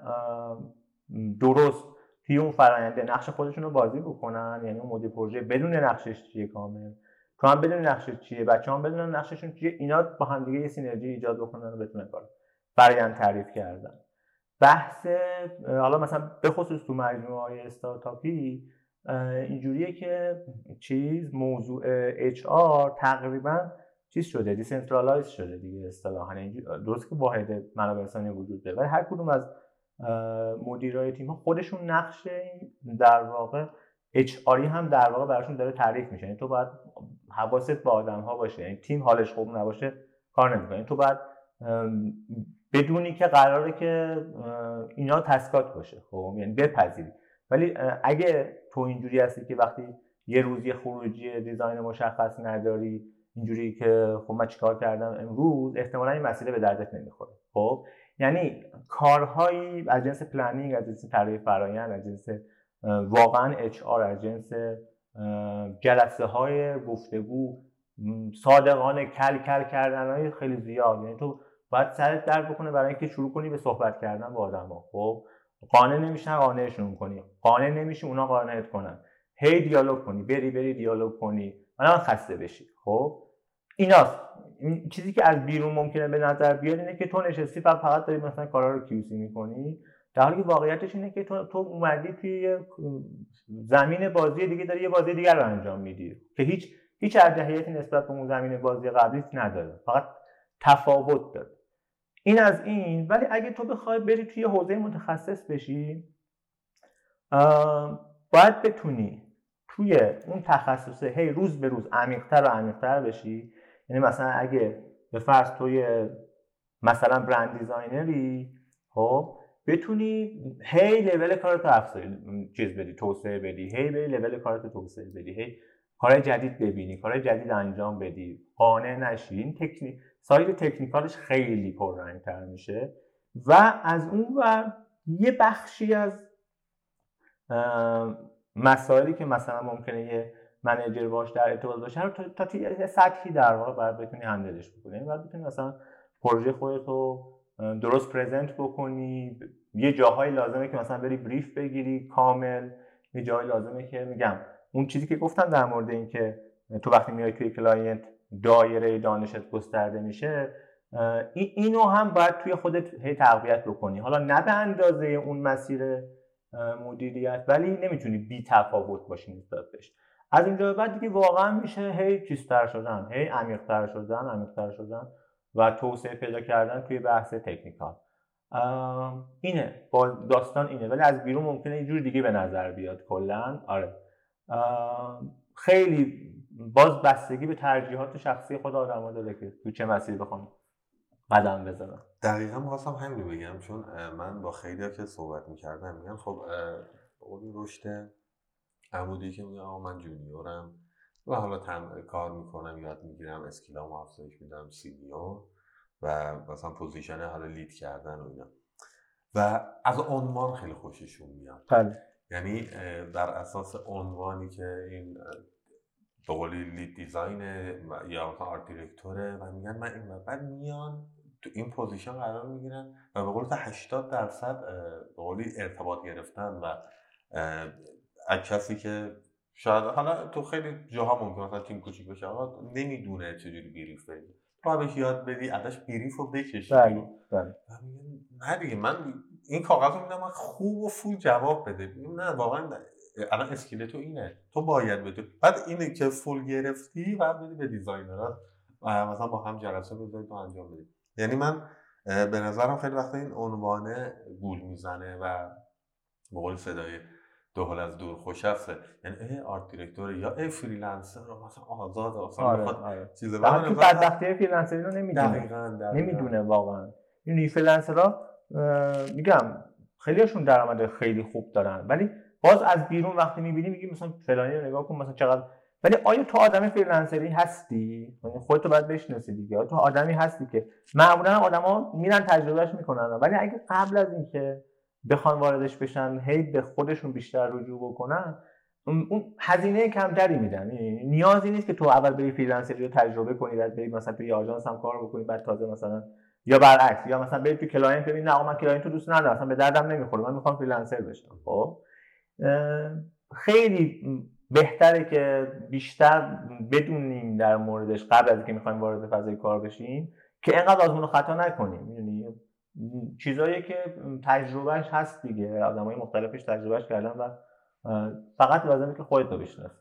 درست توی اون فراینده نقش خودشون رو بازی بکنن. یعنی اون مدیر پروژه بدون نقشش چیه کامل. تو هم بدون نقشش چیه بچه هم بدون نقششون چیه. اینا با هم دیگه یه synergy ایجاد بکنن و بتونن کار فرایند تعریف کردن. بحث حالا مثلا به خصوص تو مجموعه های استارتاپی اینجوریه که چیز موضوع HR تقریبا چیز شده decentralize شده دیگه اصطلاحا. درست که واحد منابع انسانی وجود داره ولی هر کدوم از مدیرای تیم خودشون نقش در واقع اچ هم در واقع براشون داره تعریف میشه. یعنی تو باید حواست با آدم ها باشه. یعنی تیم حالش خوب نباشه کار نمی‌کنه. تو باید بدونی که قراره که اینا تسکات باشه. خب یعنی بپذیری. ولی اگه تو اینجوری هستی که وقتی یه روزی خروجی دیزاین مشخص نداری اینجوری که خب من چیکار کردم امروز احتمالا این مسئله به دردت نمی‌خوره. خب یعنی کارهایی از جنس planning از جنس طراحی فرایند از جنس واقعا HR از جنس جلسه های گفتگو صادقانه کل کل کردن های خیلی زیاد. یعنی تو باید سرت درد بکنه برای اینکه شروع کنی به صحبت کردن با آدم ها. خب؟ قانع نمیشن قانعشون کنی. قانع نمیشی اونا قانعت کنن. هی دیالوگ کنی. بری بری دیالوگ کنی. من خسته بشی. خب؟ ایناست. این چیزی که از بیرون ممکنه به نظر بیاد اینه که تو نشستی فقط فقط داری مثلا کارا رو کیوسی می‌کنی. در حالی که واقعیتش اینه که تو, تو اومدی توی زمین بازی دیگه داری یه بازی دیگر رو انجام میدی که هیچ هیچ ارجحیتی نسبت به اون زمین بازی قبلی نداره. فقط تفاوت داره. این از این. ولی اگه تو بخوای بری توی حوزه متخصص بشی باید بتونی توی اون تخصصه هی روز به روز عمیقتر و عمیقتر بشی. یعنی مثلا اگه به فرض توی مثلا brand designer ی خب بتونی هی لول کارت افزایش چیز بدی توسعه بدی. هی بری لول کارت توسعه بدی. هی کار جدید ببینی کار جدید انجام بدی. قانع نشی. این تکنیک side technical ش خیلی پررنگتر میشه. و از اون ور یه بخشی از مسائلی که مثلا ممکنه یه manager باهاش در ارتباط باشه رو تا, تا سطحی در واقع باید بتونی handle ش بکنی. یعنی باید بتونی مثلا پروژه خودت رو درست present بکنی. یه جاهایی لازمه که مثلا بری brief بگیری کامل. یه جایی لازمه که میگم. اون چیزی که گفتم در مورد اینکه تو وقتی میای توی client دایره دانشت گسترده میشه اینو هم باید توی خودت هی تقویت بکنی. حالا نه به اندازه اون مسیر مدیریت ولی نمی‌تونی بی تفاوت باشی نسبت بهش. از اینجا بعد دیگه واقعا میشه هی چیزتر شدن. هی عمیقتر شدن عمیقتر شدن. و توسعه پیدا کردن توی بحث تکنیکال. اینه. با داستان اینه. ولی از بیرون ممکنه یه جور دیگه به نظر بیاد کلا. آره. خیلی باز بستگی به ترجیحات شخصی خود آدم داره که تو چه مسیری بخوام قدم بزنم دقیقا می‌خواستم همین بگم چون من با خیلی که صحبت می‌کردم میگن خب به قولی رشد عمودی که میگم من junior م. و حالا تم... کار می‌کنم یاد می‌گیرم skill امو افزایش میدم senior و مثلا position حالا lead کردن و اینا و از عنوان خیلی خوششون میاد بله یعنی بر اساس عنوانی که این به قولی lead design یا مثلا art director ه و میگن من این بعد میان تو این position قرار می‌گیرن و به قول تا 80 درصد به قولی ارتباط گرفتن و از کسی که شاید حالا تو خیلی جاها ممکن مثلا تیم کوچیک بشه. آقا نمی‌دونه چجوری brief بدی تو بهش یاد بدی ازش brief رو بکشی. بله بله. نه دیگه من این کاغذ رو میدم خوب و full جواب بده. نه واقعا الان skill تو اینه. تو باید بدی بعد اینه که full گرفتی بعد بدی به designer ها مثلا با هم جلسه بذاری تو انجام بدی یعنی من به نظرم خیلی وقتا این عنوانه گول می‌زنه و به صدای دهل از دور خوش هسته یعنی ای art director یا ای freelancer مثلا آزاد اصلا آره، آره. چیز تو بدبختی freelancer ی رو نمی‌دونه. نمی‌دونه واقعا. این freelancer ها میگم خیلیشون درآمد خیلی خوب دارن. ولی باز از بیرون وقتی می‌بینی میگی مثلا فلانی رو نگاه کن مثلا چقدر ولی آیا تو آدم freelancer ی هستی؟ یعنی خودتو باید بشناسی دیگه تو آدمی هستی که معمولا آدما میرن تجربهش می‌کنن؟ ولی اگه قبل از اینکه بخوان واردش بشن هی به خودشون بیشتر رجوع بکنن اون هزینه کمتری میدن. یعنی نیازی نیست که تو اول بری freelancer ی رو تجربه کنی بعد بری مثلا توی آژانس هم کار بکنی بعد تازه مثلا یا برعکس یا مثلا بری تو client ببین نه من client رو دوست ندارم مثلا به دردم نمی‌خوره من می‌خوام freelancer بشم. خب؟ خیلی بهتره که بیشتر بدونیم در موردش قبل از اینکه می‌خوایم وارد فضای کار بشیم که انقدر آزمون خطا نکنیم. می‌دونی؟ چیزایی که تجربهش هست دیگه. آدمای مختلفش تجربهش کردن و فقط لازمه که خودت رو بشناسی.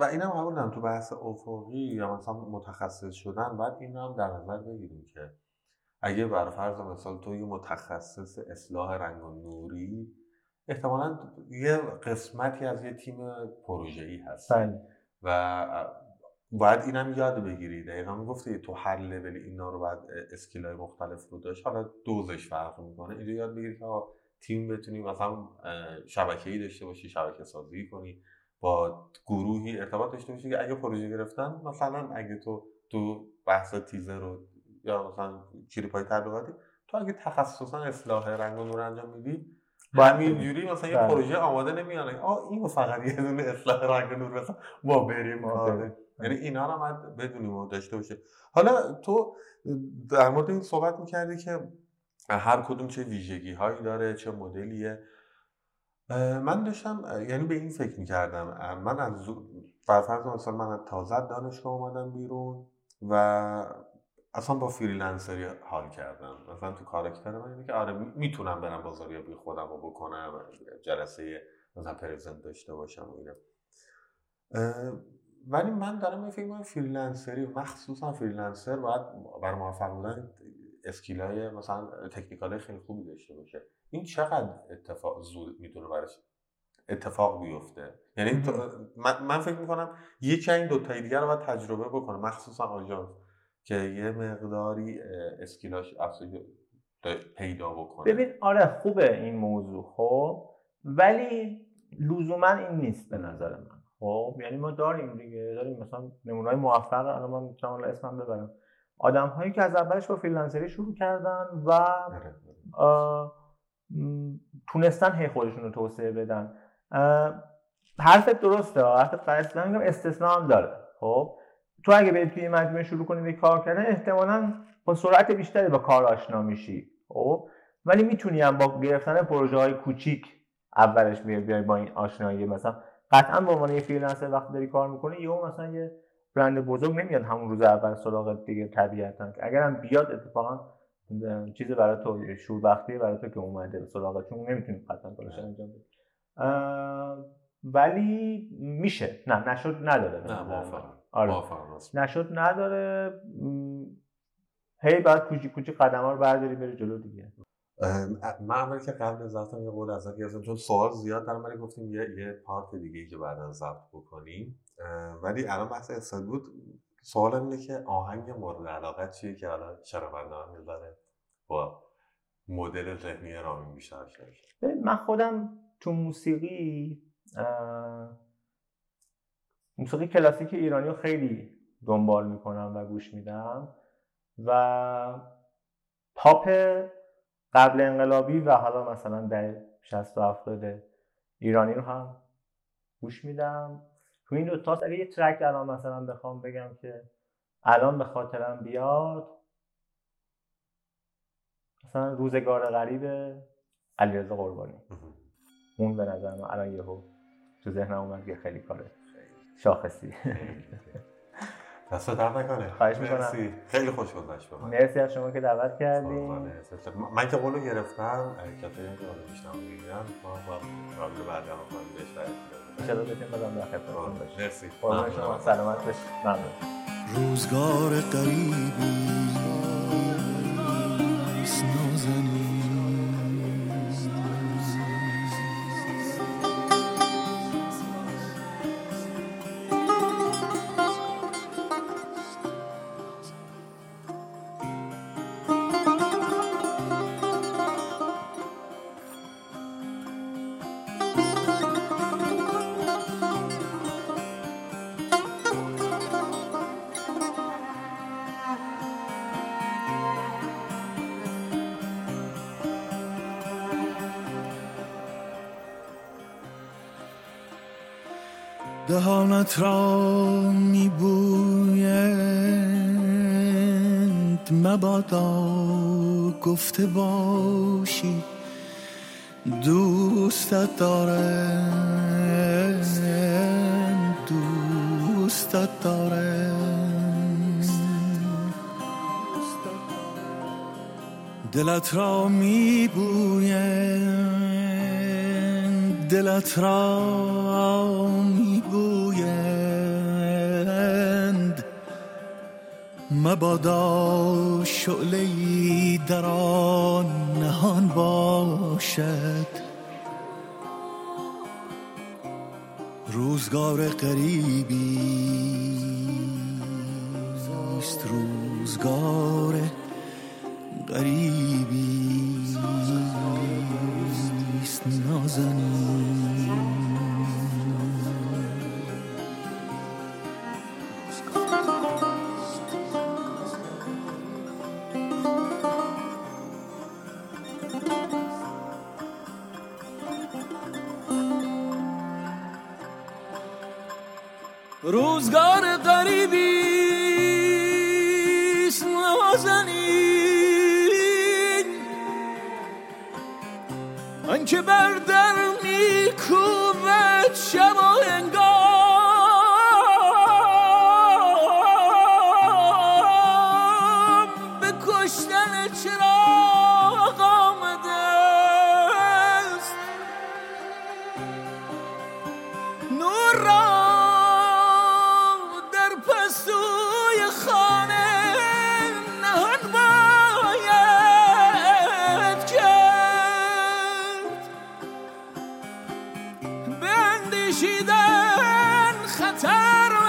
و اینم قبول دارم تو بحث افقی یا مثلا متخصص شدن بعد این هم در نظر بگیریم که اگه بر فرض مثال تو یه متخصص اصلاح رنگ و نوری احتمالا یه قسمتی از یه تیم ای هست بله. و باید اینم یاد بگیری. دقیقا می‌گفتی تو هر لول اینا رو باید اسکیل های مختلف رو داشت. حالا دوزش فرق می‌کنه. اینجا یاد بگیری که تیم بتونی مثلا شبکه ای داشته باشی شبکه سازی کنی. با گروهی ارتباط داشته باشی که اگه پروژه گرفتن مثلا اگه تو تو بحث تیزر رو یا مثلا پای تبلیغاتی تو اگه تخصصا اصلاح رنگ و نور انجام میدی با همینجوری مثلا یه بله. پروژه آماده نمیاد آ اینو فقط یه دونه اصلاح رنگ نور مثلا ما بریم. آره. یعنی اینا رو هم بدونیم و داشته باشه. حالا تو در مورد این صحبت می‌کردی که هر کدوم چه ویژگی هایی داره چه مدلیه. من داشتم یعنی به این فکر می‌کردم من از فرض مثلا من تازه دانشگاه اومدم بیرون و اصلا با freelancer ی حال کردم. مثلا تو character من اینه که آره می‌تونم برم بازاریابی خودم رو بکنم جلسه مثلا present داشته باشم و ولی من دارم فکر می‌کنم freelancer ی مخصوصا freelancer باید برا موفق بودن skill ای مثلا technical خیلی خوبی داشته باشه. این چقدر اتفاق زود می‌تونه براش اتفاق بیفته؟ یعنی من, من فکر می‌کنم یکی این دو تایی دیگر رو باید تجربه بکنه. مخصوصا آژانس که یه مقداری skill اش افزایش پیدا بکنه. ببین آره خوبه این موضوع خب. ولی لزوما این نیست به نظر من. خب یعنی ما داریم دیگه داریم مثلا نمونه های موفق. الان من می‌تونم اسمم ببرم آدم هایی که از اولش با freelancer ی شروع کردن و آره،. تونستن هی خودشون رو توسعه بدن. حرفت درسته حرفت قرص میگم استثنا هم داره. خب تو اگه به توی مجموعه شروع کنی به کار کردن احتمالا با سرعت بیشتری با کار آشنا میشی. خب ولی می‌تونی هم با گرفتن پروژه های کوچیک اولش بیای با این آشنایی مثلا قطعا به عنوان یه فریلنسر وقتی داری کار می‌کنی یهو مثلا یه برند بزرگ نمیاد همون روز اول سراغ دیگه طبیعتا. که اگرم بیاد اتفاقا چیز برای تو شوربختی برای تو که اومده سراغت چون نمی‌تونی قطعا کارش انجام بدی. ولی میشه. نه نشد نداره. نه آره. نشد نداره. هی بعد کوچی کوچی قدم ها رو برداری بری جلو دیگه. من اول که قبل از یه قول ازت گرفتم چون سوال زیاد در ولی گفتیم یه یه پارت دیگه که بعدا ضبط بکنیم. ولی الان بحث استاد بود. سوالم اینه که آهنگ مورد علاقت چیه که الان شنونده داره با مدل ذهنی رامین بیشتر من خودم تو موسیقی موسیقی کلاسیک ایرانی رو خیلی دنبال می‌کنم و گوش میدم و پاپ قبل انقلابی و حالا مثلا در 60 و 70 ایرانی رو هم گوش میدم. تو این دو تا اگه یه ترک الان مثلا بخوام بگم که الان به خاطرم بیاد مثلا روزگار غریب علیرضا قربانی. اون به نظر من الان یهو تو ذهنم اومد که خیلی کاره شاخصی. دست در نکنه. خواهش می‌کنم. خیلی خوش گذشت به من. مرسی از شما که دعوت کردیم من که قولو گرفتم کسی این که قولو بیشتر می‌گیرم. ما با رابط بعد هم کنیم بهش انشاءالله بتونیم بازم در خدمتتون باشیم مرسی. شما. سلامت بش ممنون. روزگار قریبی را میبویند مبادا گفته باشی دوستت دارم دوستت دارم. دلت را میبویند دلت را مبادا شعله در آن نهان باشد. روزگار قریبی است روزگار قریبی روزگار قریبی نازنین. من که بر در میکوبد کشیدن خطر